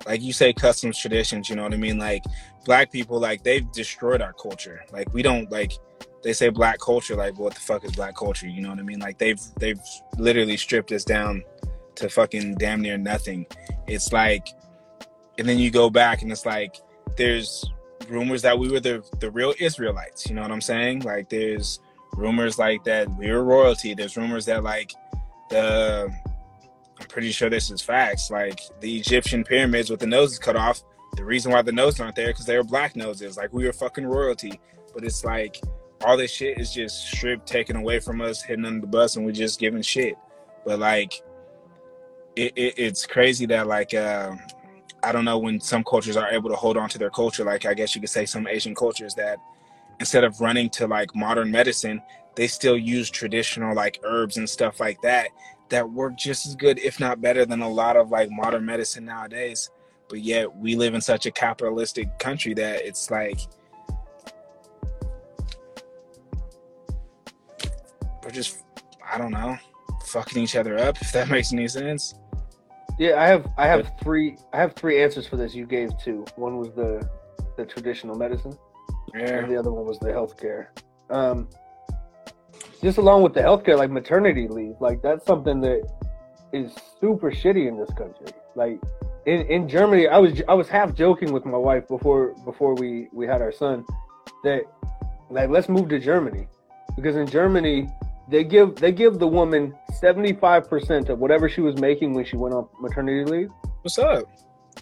Like you say customs traditions, you know what I mean? Like black people like they've destroyed our culture. Like we don't like they say black culture like what the fuck is black culture, you know what I mean? Like they've they've literally stripped us down to fucking damn near nothing. It's like and then you go back and it's like there's rumors that we were the the real Israelites, you know what I'm saying? Like there's rumors like that we were royalty. There's rumors that like the I'm pretty sure this is facts. Like the Egyptian pyramids with the noses cut off, the reason why the noses aren't there because they were black noses. Like we were fucking royalty. But it's like all this shit is just stripped, taken away from us, hidden under the bus, and we're just giving shit. But like, it, it, it's crazy that like uh, I don't know when some cultures are able to hold on to their culture. Like I guess you could say some Asian cultures that instead of running to like modern medicine, they still use traditional like herbs and stuff like that that work just as good, if not better, than a lot of like modern medicine nowadays. But yet we live in such a capitalistic country that it's like we're just I don't know, fucking each other up, if that makes any sense. Yeah, I have I have three I have three answers for this. You gave two. One was the the traditional medicine. Yeah. And the other one was the healthcare. Um, just along with the healthcare, like maternity leave, like that's something that is super shitty in this country. Like in, in Germany, I was I was half joking with my wife before before we we had our son that like let's move to Germany because in Germany they give they give the woman 75% of whatever she was making when she went on maternity leave. What's up?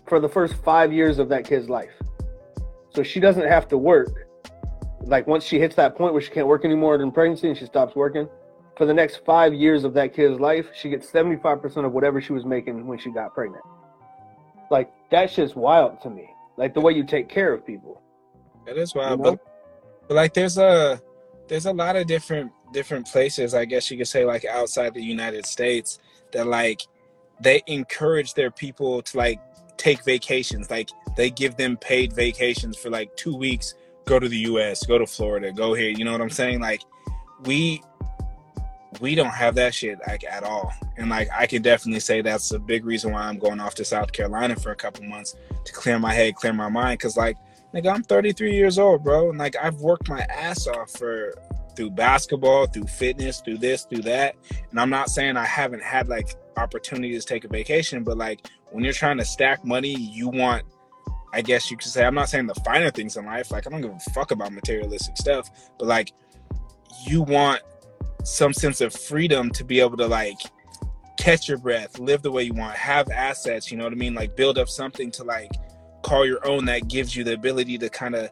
For the first 5 years of that kid's life. So she doesn't have to work. Like once she hits that point where she can't work anymore during pregnancy and she stops working, for the next five years of that kid's life, she gets 75% of whatever she was making when she got pregnant. Like that's just wild to me. Like the way you take care of people. It is wild, you know? but, but like there's a there's a lot of different different places, I guess you could say, like outside the United States, that like they encourage their people to like take vacations. Like they give them paid vacations for like two weeks, go to the US, go to Florida, go here. You know what I'm saying? Like we we don't have that shit like at all. And like I can definitely say that's a big reason why I'm going off to South Carolina for a couple months to clear my head, clear my mind. Cause like nigga, I'm 33 years old, bro. And like I've worked my ass off for through basketball, through fitness, through this, through that. And I'm not saying I haven't had like opportunities to take a vacation, but like when you're trying to stack money, you want I guess you could say I'm not saying the finer things in life, like I don't give a fuck about materialistic stuff, but like you want some sense of freedom to be able to like catch your breath, live the way you want, have assets, you know what I mean? Like build up something to like call your own that gives you the ability to kind of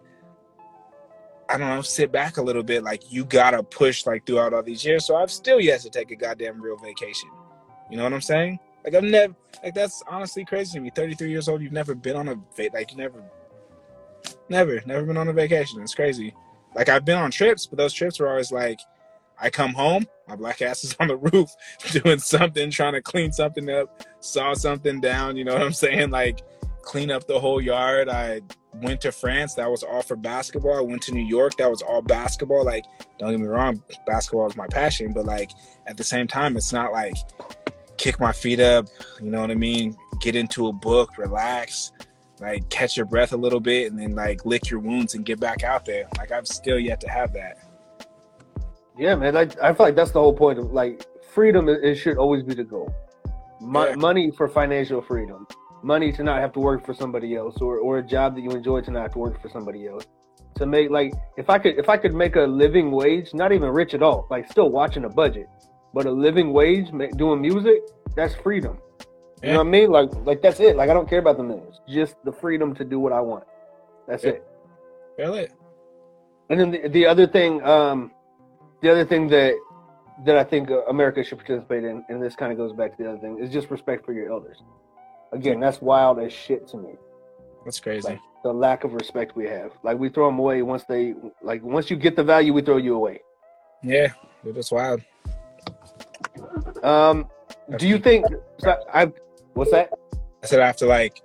I don't know, sit back a little bit. Like you gotta push like throughout all these years. So I've still yet to take a goddamn real vacation. You know what I'm saying? Like I've never like that's honestly crazy to me. 33 years old, you've never been on a va- like you never never, never been on a vacation. It's crazy. Like I've been on trips, but those trips were always like I come home, my black ass is on the roof doing something, trying to clean something up, saw something down, you know what I'm saying? Like clean up the whole yard. I went to France, that was all for basketball. I went to New York, that was all basketball. Like, don't get me wrong, basketball is my passion, but like at the same time, it's not like kick my feet up, you know what I mean? Get into a book, relax, like catch your breath a little bit, and then like lick your wounds and get back out there. Like I've still yet to have that. Yeah, man. I, I feel like that's the whole point of like freedom. It should always be the goal. Mo- yeah. Money for financial freedom money to not have to work for somebody else or, or a job that you enjoy to not have to work for somebody else. To make like if i could if i could make a living wage not even rich at all like still watching a budget but a living wage doing music that's freedom. You know what i mean? Like like that's it. Like i don't care about the millions. Just the freedom to do what i want. That's yeah. it. Feel it. And then the, the other thing um the other thing that that i think america should participate in and this kind of goes back to the other thing is just respect for your elders Again, that's wild as shit to me. That's crazy. Like, the lack of respect we have. Like we throw them away once they like once you get the value, we throw you away. Yeah, that's wild. Um, do you think I? What's that? I said I have to like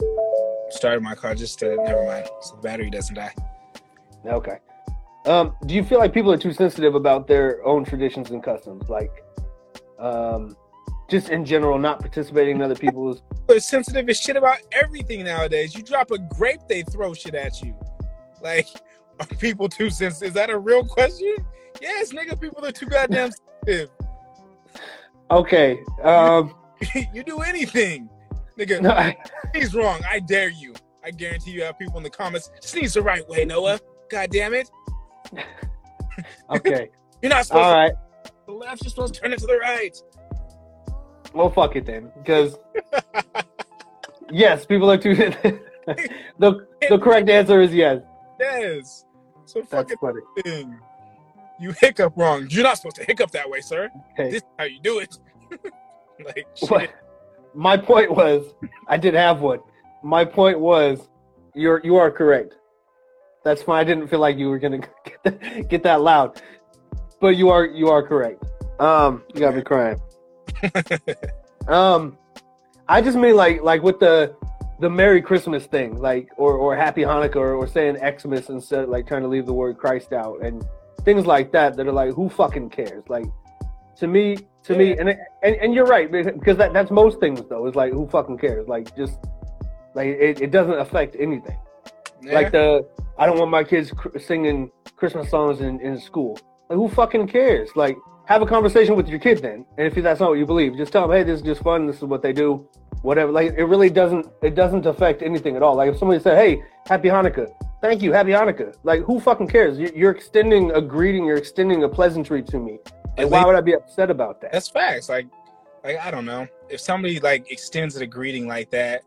start my car just to never mind, so the battery doesn't die. Okay. Um, do you feel like people are too sensitive about their own traditions and customs? Like, um, just in general, not participating in other people's. They're sensitive as shit about everything nowadays. You drop a grape, they throw shit at you. Like, are people too sensitive? Is that a real question? Yes, nigga, people are too goddamn sensitive. Okay. Um, you do anything, nigga. no, I, He's wrong. I dare you. I guarantee you have people in the comments. Sneeze the right way, Noah. God damn it. okay. You're not supposed to. All right. to the left. You're supposed to turn it to the right. Well, fuck it then, because yes, people are too. the the correct answer is yes. Yes. So That's fucking funny. thing. You hiccup wrong. You're not supposed to hiccup that way, sir. This is how you do it. like shit. What? My point was, I did have one. My point was, you're you are correct. That's why I didn't feel like you were gonna get that, get that loud, but you are you are correct. Um, you got me crying. Um, I just mean like like with the the Merry Christmas thing, like or or Happy Hanukkah or, or saying Xmas instead, of, like trying to leave the word Christ out and things like that. That are like, who fucking cares? Like to me, to me, and, and and you're right because that that's most things though. It's like who fucking cares? Like just like it, it doesn't affect anything. Yeah. Like the I don't want my kids cr- singing Christmas songs in, in school. Like who fucking cares? Like have a conversation with your kid then. And if that's not what you believe, just tell them, hey, this is just fun. This is what they do. Whatever. Like it really doesn't it doesn't affect anything at all. Like if somebody said, hey, happy Hanukkah. Thank you, happy Hanukkah. Like who fucking cares? You- You're extending a greeting. You're extending a pleasantry to me. Like why would I be upset about that? That's facts. Like, like I don't know if somebody like extends a greeting like that.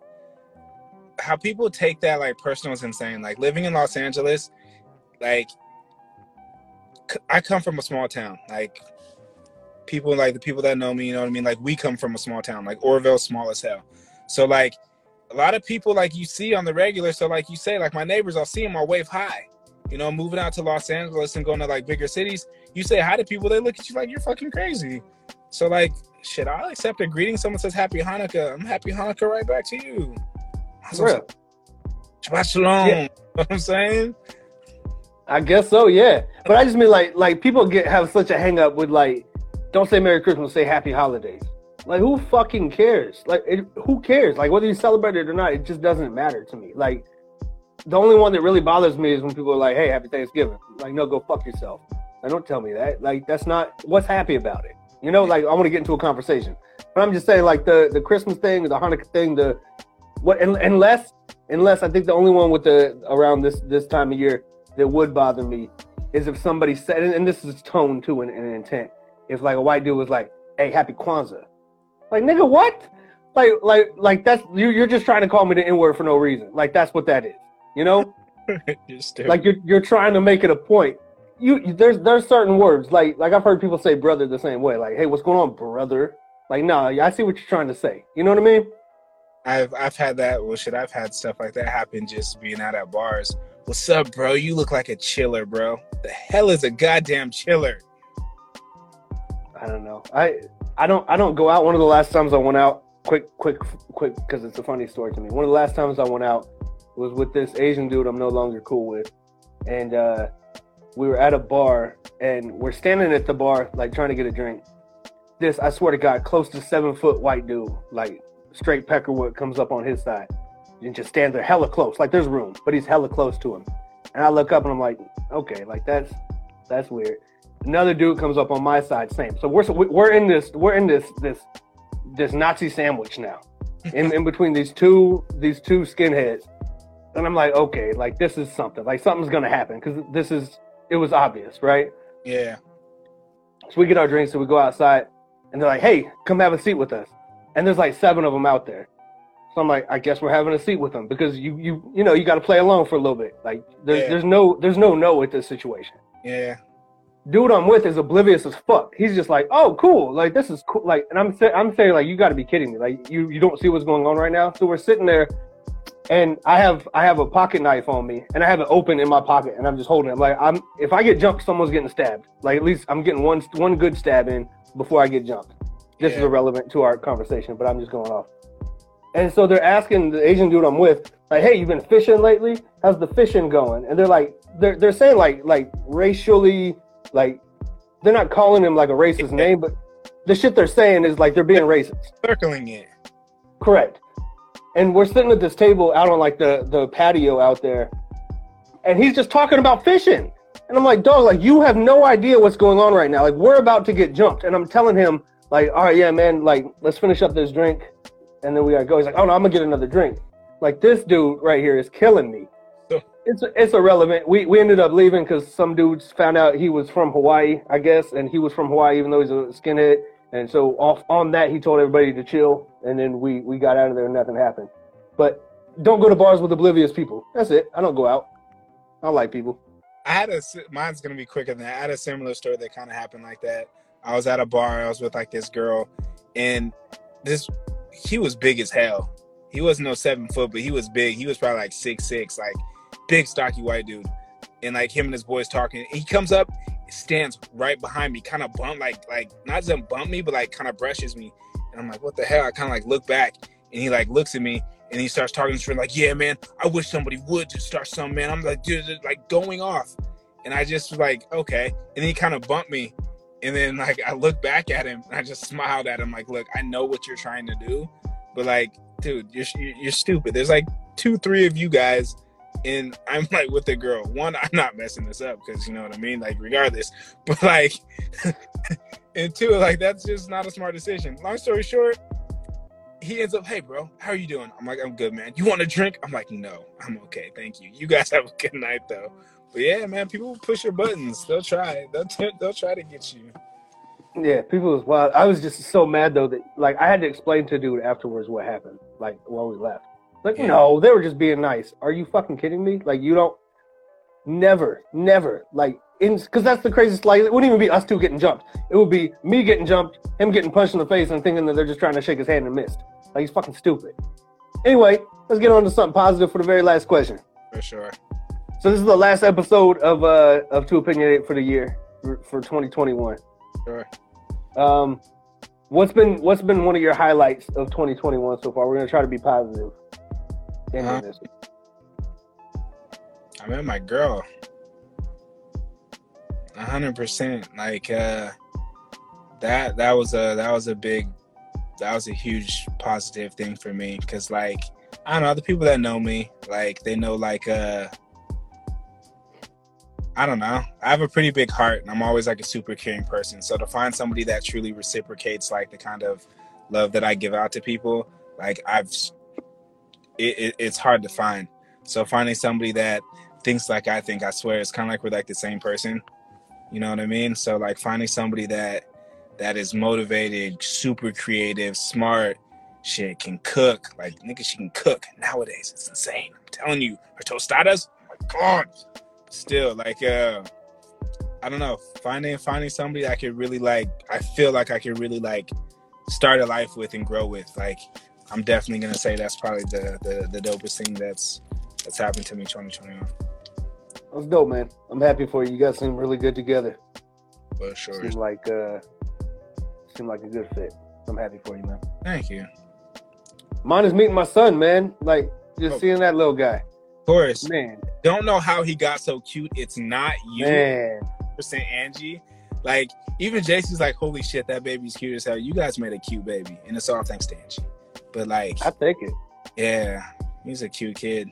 How people take that like personal is insane. Like living in Los Angeles, like I come from a small town. Like people like the people that know me, you know what I mean. Like we come from a small town. Like Oroville, small as hell. So like a lot of people like you see on the regular. So like you say, like my neighbors, I'll see them, I'll wave hi. You know, moving out to Los Angeles and going to like bigger cities, you say hi to people, they look at you like you're fucking crazy. So like, shit, I'll accept a greeting. Someone says Happy Hanukkah. I'm Happy Hanukkah right back to you. Real. Shabbat shalom. Yeah. You know what I'm saying? I guess so, yeah. But I just mean like like people get have such a hang up with like don't say Merry Christmas, say Happy Holidays. Like who fucking cares? Like it, who cares? Like whether you celebrate it or not, it just doesn't matter to me. Like the only one that really bothers me is when people are like, "Hey, Happy Thanksgiving." Like, no, go fuck yourself. Like, don't tell me that. Like that's not what's happy about it. You know, like I want to get into a conversation, but I'm just saying like the the Christmas thing, the Hanukkah thing, the what un- unless unless I think the only one with the around this this time of year that would bother me is if somebody said, and, and this is tone too and, and intent. If like a white dude was like, "Hey, Happy Kwanzaa," like nigga, what? Like like like that's you, you're just trying to call me the N word for no reason. Like that's what that is. You know, You're like you're you're trying to make it a point. You there's there's certain words like like I've heard people say brother the same way. Like, hey, what's going on, brother? Like, no, I see what you're trying to say. You know what I mean? I've I've had that. Well, shit, I've had stuff like that happen just being out at bars. What's up, bro? You look like a chiller, bro. The hell is a goddamn chiller? I don't know. I I don't I don't go out. One of the last times I went out, quick quick quick, because it's a funny story to me. One of the last times I went out was with this Asian dude I'm no longer cool with, and uh, we were at a bar and we're standing at the bar like trying to get a drink. This I swear to God, close to seven foot white dude, like straight peckerwood, comes up on his side and just stands there hella close. Like there's room, but he's hella close to him. And I look up and I'm like, okay, like that's that's weird another dude comes up on my side same. So we're we're in this we're in this this this nazi sandwich now. In, in between these two these two skinheads. And i'm like okay like this is something like something's gonna happen because this is it was obvious right? Yeah. so we get our drinks and we go outside and they're like hey come have a seat with us. And there's like seven of them out there. So i'm like i guess we're having a seat with them because you you you know you got to play along for a little bit. Like there's Yeah. there's no there's no no with this situation. Yeah. Dude I'm with is oblivious as fuck. He's just like, oh, cool, like this is cool. Like, and I'm I'm saying like, you got to be kidding me. Like, you you don't see what's going on right now. So we're sitting there, and I have I have a pocket knife on me, and I have it open in my pocket, and I'm just holding it. Like, I'm if I get jumped, someone's getting stabbed. Like, at least I'm getting one one good stab in before I get jumped. This is irrelevant to our conversation, but I'm just going off. And so they're asking the Asian dude I'm with, like, "Hey, you've been fishing lately? How's the fishing going?" And they're like, they're they're saying like like racially, like they're not calling him like a racist name, but the shit they're saying is like they're being racist. Circling it. Correct. And we're sitting at this table out on like the the patio out there, and he's just talking about fishing. And I'm like, dog, like you have no idea what's going on right now. Like we're about to get jumped, and I'm telling him, like, all right, yeah, man, like let's finish up this drink, and then we gotta go. He's like, oh no, I'm gonna get another drink. Like this dude right here is killing me. It's it's irrelevant. We we ended up leaving because some dudes found out he was from Hawaii, I guess, and he was from Hawaii even though he's a skinhead. And so off on that, he told everybody to chill, and then we we got out of there and nothing happened. But don't go to bars with oblivious people. That's it. I don't go out. I like people. I had a mine's gonna be quicker than that. I had a similar story that kind of happened like that. I was at a bar. I was with like this girl, and this he was big as hell. He wasn't no seven foot, but he was big. He was probably like six six, like big stocky white dude. And like him and his boys talking. He comes up, stands right behind me, kind of bump like like not just bump me, but like kind of brushes me. And I'm like, what the hell? I kind of like look back, and he like looks at me, and he starts talking to friend like, yeah, man, I wish somebody would just start something, man. I'm like, dude, like going off. And I just like, okay. And then he kind of bumped me. And then like I look back at him and I just smiled at him like, look, I know what you're trying to do, but like, dude, you're you're stupid. There's like two, three of you guys, and I'm like with the girl. One, I'm not messing this up because you know what I mean. Like regardless, but like, and two, like that's just not a smart decision. Long story short, he ends up, hey bro, how are you doing? I'm like, I'm good, man. You want a drink? I'm like, no, I'm okay, thank you. You guys have a good night though. But yeah, man, people push your buttons. They'll try. They'll t- they'll try to get you. Yeah, people was wild. I was just so mad though that like I had to explain to dude afterwards what happened. Like while we left. Like Yeah. no, they were just being nice. Are you fucking kidding me? Like you don't. Never, never. Like in because that's the craziest. Like it wouldn't even be us two getting jumped. It would be me getting jumped, him getting punched in the face, and thinking that they're just trying to shake his hand and missed. Like he's fucking stupid. Anyway, let's get on to something positive for the very last question. For sure. So this is the last episode of uh of Two Opinionated for the year for, for 2021. Sure. Um, what's been what's been one of your highlights of 2021 so far? We're gonna try to be positive. Ending Uh, this. I met my girl. Hundred percent. Like uh that that was a that was a big that was a huge positive thing for me because like I don't know the people that know me like they know like uh I don't know I have a pretty big heart and I'm always like a super caring person so to find somebody that truly reciprocates like the kind of love that I give out to people like I've it, it, it's hard to find so finding somebody that thinks like I think, I swear, it's kind of like we're like the same person. You know what I mean? So like finding somebody that that is motivated, super creative, smart, shit can cook. Like nigga, she can cook nowadays. It's insane. I'm telling you, her tostadas. Oh my god. Still like uh, I don't know. Finding finding somebody I could really like. I feel like I could really like start a life with and grow with. Like I'm definitely gonna say that's probably the the, the dopest thing that's that's happened to me 2021 That's dope, man. I'm happy for you. You guys seem really good together. for sure. Seem like uh, seem like a good fit. I'm happy for you, man. Thank you. Mine is meeting my son, man. Like just Oh. seeing that little guy, Of course, man, don't know how he got so cute. It's not you, man. percent Angie. Like even JC's like, holy shit, that baby's cute as hell. You guys made a cute baby, and it's all thanks to Angie. But like, I take it. yeah, he's a cute kid.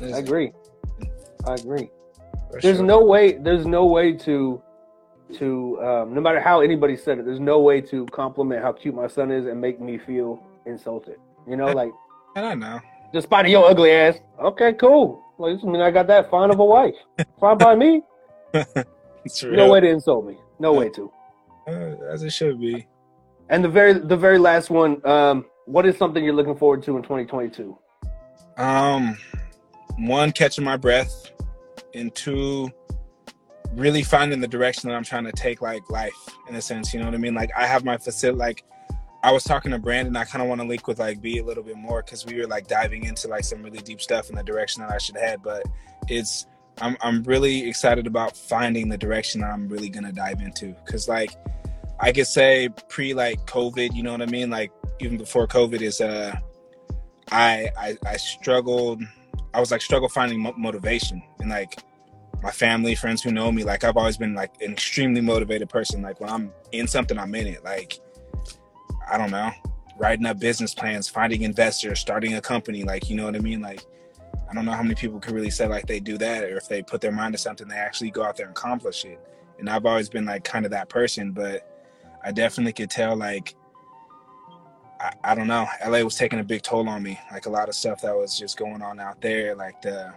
I agree. I agree. For There's sure. no way. There's no way to to um, no matter how anybody said it. There's no way to compliment how cute my son is and make me feel insulted. You know, like and I know. despite your ugly ass. Okay, cool. Like this mean I got that fine of a wife. Fine by me. No way to insult me. No way to. Uh, as it should be. And the very the very last one. Um, what is something you're looking forward to in 2022? Um, one, catching my breath, and two, really finding the direction that I'm trying to take, like life, in a sense. You know what I mean? Like I have my facility. Like I was talking to Brandon, I kind of want to link with like B a little bit more because we were like diving into like some really deep stuff in the direction that I should head. But it's I'm I'm really excited about finding the direction I'm really gonna dive into because like I could say pre like COVID, you know what I mean? Like even before COVID is uh I I, I struggled. I was like struggle finding mo- motivation and like my family, friends who know me, like I've always been like an extremely motivated person. Like when I'm in something, I'm in it. Like I don't know, writing up business plans, finding investors, starting a company. Like you know what I mean? Like I don't know how many people can really say like they do that, or if they put their mind to something, they actually go out there and accomplish it. And I've always been like kind of that person, but I definitely could tell like I, I don't know, LA was taking a big toll on me. Like a lot of stuff that was just going on out there, like the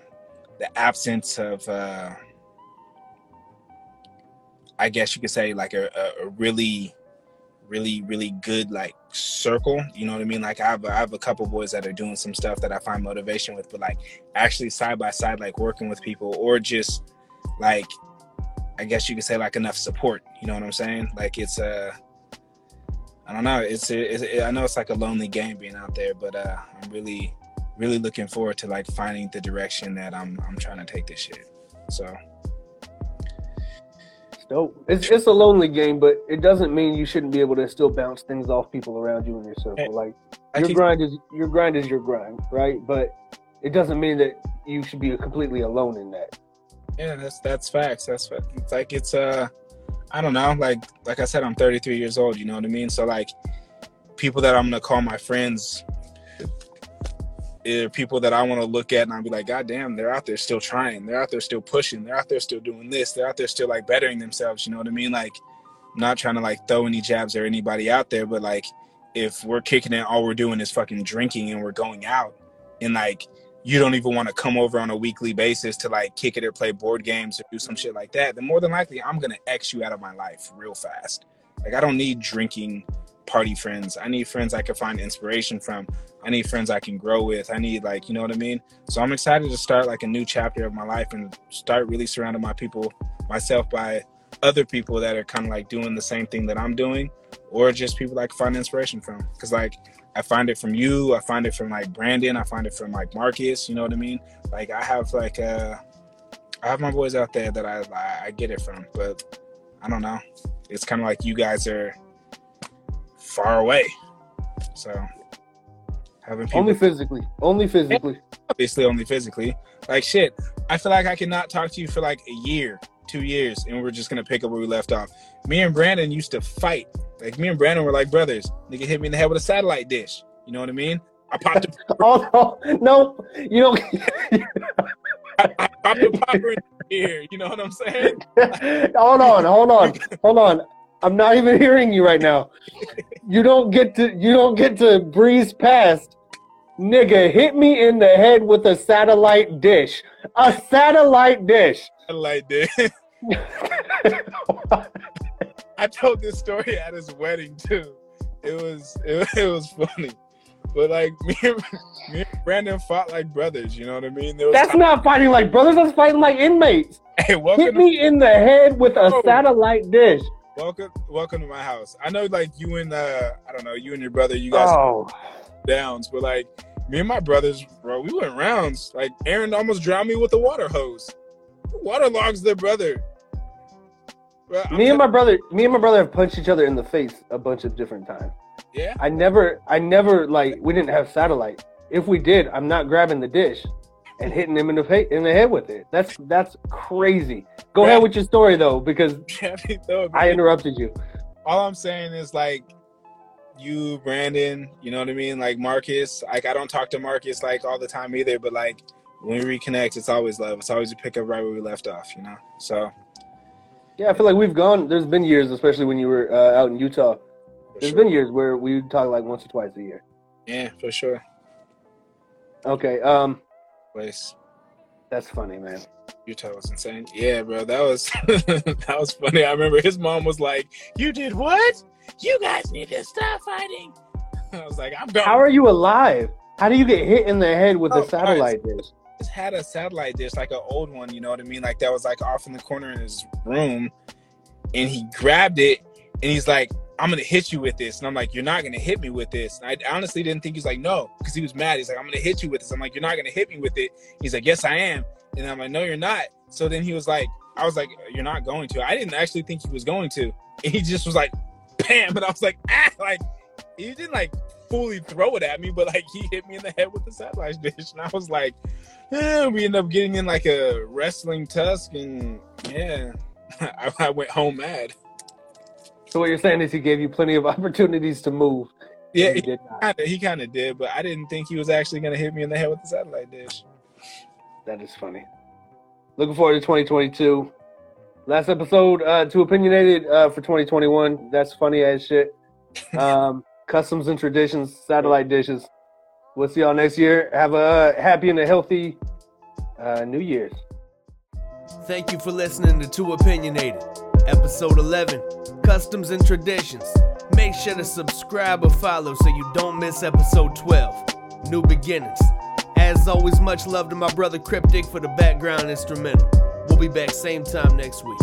the absence of uh I guess you could say like a, a, really really really good like circle you know what i mean? Like i have, I have a couple boys that are doing some stuff that i find motivation with but like actually side by side like working with people or just like i guess you could say like enough support you know what i'm saying? Like it's uh i don't know it's, it's it, i know it's like a lonely game being out there but uh i'm really really looking forward to like finding the direction that i'm i'm trying to take this shit so dope. It's it's a lonely game, but it doesn't mean you shouldn't be able to still bounce things off people around you in your circle. Like your grind is your grind is your grind, right? But it doesn't mean that you should be completely alone in that. Yeah, that's that's facts. That's it's like it's uh I don't know, like like I said, I'm 33 years old. You know what I mean? So like people that I'm gonna call my friends are people that I want to look at and I'll be like, God damn, they're out there still trying. They're out there still pushing. They're out there still doing this. They're out there still like bettering themselves. You know what I mean? Like, I'm not trying to like throw any jabs or anybody out there, but like, if we're kicking it, all we're doing is fucking drinking and we're going out and like, you don't even want to come over on a weekly basis to like kick it or play board games or do some shit like that, then more than likely I'm gonna X you out of my life real fast. Like I don't need drinking party friends. I need friends I can find inspiration from. I need friends I can grow with. I need like, you know what I mean? So I'm excited to start like a new chapter of my life and start really surrounding my people myself by other people that are kind of like doing the same thing that I'm doing or just people I can find inspiration from. Cause like I find it from you, I find it from like Brandon, I find it from like Marcus, you know what I mean? Like I have like uh I have my boys out there that I I get it from, but I don't know. It's kind of like you guys are far away. So having people only physically, only physically, obviously only physically. Like shit, I feel like I cannot talk to you for like a year, two years, and we're just gonna pick up where we left off. Me and Brandon used to fight. Like me and Brandon were like brothers. Nigga hit me in the head with a satellite dish. You know what I mean? I popped. A- oh no, no, you don't. I, I popped a popper in here. You know what I'm saying? hold on, hold on, hold on. I'm not even hearing you right now. You don't get to you don't get to breeze past. Nigga, hit me in the head with a satellite dish. A satellite dish. Satellite dish. I told this story at his wedding too. It was it, it was funny. But like me and, me and Brandon fought like brothers, you know what I mean? That's not fighting like brothers, that's fighting like inmates. Hey, welcome Hit me in the head with a satellite dish. Welcome, welcome to my house. I know, like you and uh, I don't know, you and your brother, you guys oh. downs, but like me and my brothers, bro, we went rounds. Like Aaron almost drowned me with a water hose. Water logs their brother. Me and my brother, me and my brother have punched each other in the face a bunch of different times. Yeah. I never, I never like we didn't have satellite. If we did, I'm not grabbing the dish and hitting him in the face in the head with it. That's that's crazy. Go yeah. ahead with your story though, because I interrupted you. All I'm saying is like you, Brandon, you know what I mean? Like Marcus. Like I don't talk to Marcus like all the time either, but like when we reconnect, it's always love. It's always a pick up right where we left off, you know? So Yeah, I feel like we've gone there's been years, especially when you were uh, out in Utah. For there's sure. been years where we talk like once or twice a year. Yeah, for sure. Okay. Um place. That's funny, man. Utah was insane. Yeah, bro, that was that was funny. I remember his mom was like, "You did what? You guys need to stop fighting." I was like, "I'm going." How are you alive? How do you get hit in the head with oh, a satellite dish? Had a satellite dish, like an old one. You know what I mean? Like that was like off in the corner in his room, and he grabbed it, and he's like, I'm gonna hit you with this. And I'm like, you're not gonna hit me with this. And I honestly didn't think he's like, no, because he was mad. He's like, I'm gonna hit you with this. I'm like, you're not gonna hit me with it. He's like, yes, I am. And I'm like, no, you're not. So then he was like, I was like, you're not going to. I didn't actually think he was going to. And he just was like, bam. And I was like, ah, like he didn't like fully throw it at me, but like he hit me in the head with the satellite dish, and I was like, eh, we ended up getting in like a wrestling tusk, and yeah, I, I went home mad. So what you're saying is he gave you plenty of opportunities to move. Yeah, he he did not. kind of he kind of did, but I didn't think he was actually gonna hit me in the head with the satellite dish. That is funny. Looking forward to 2022. Last episode, uh, too opinionated uh, for 2021. That's funny as shit. Um, customs and traditions, satellite dishes. We'll see y'all next year. Have a happy and a healthy uh, New Year's. Thank you for listening to Too Opinionated, episode 11 Customs and Traditions. Make sure to subscribe or follow so you don't miss episode 12 New Beginnings. As always, much love to my brother Cryptic for the background instrumental. We'll be back same time next week.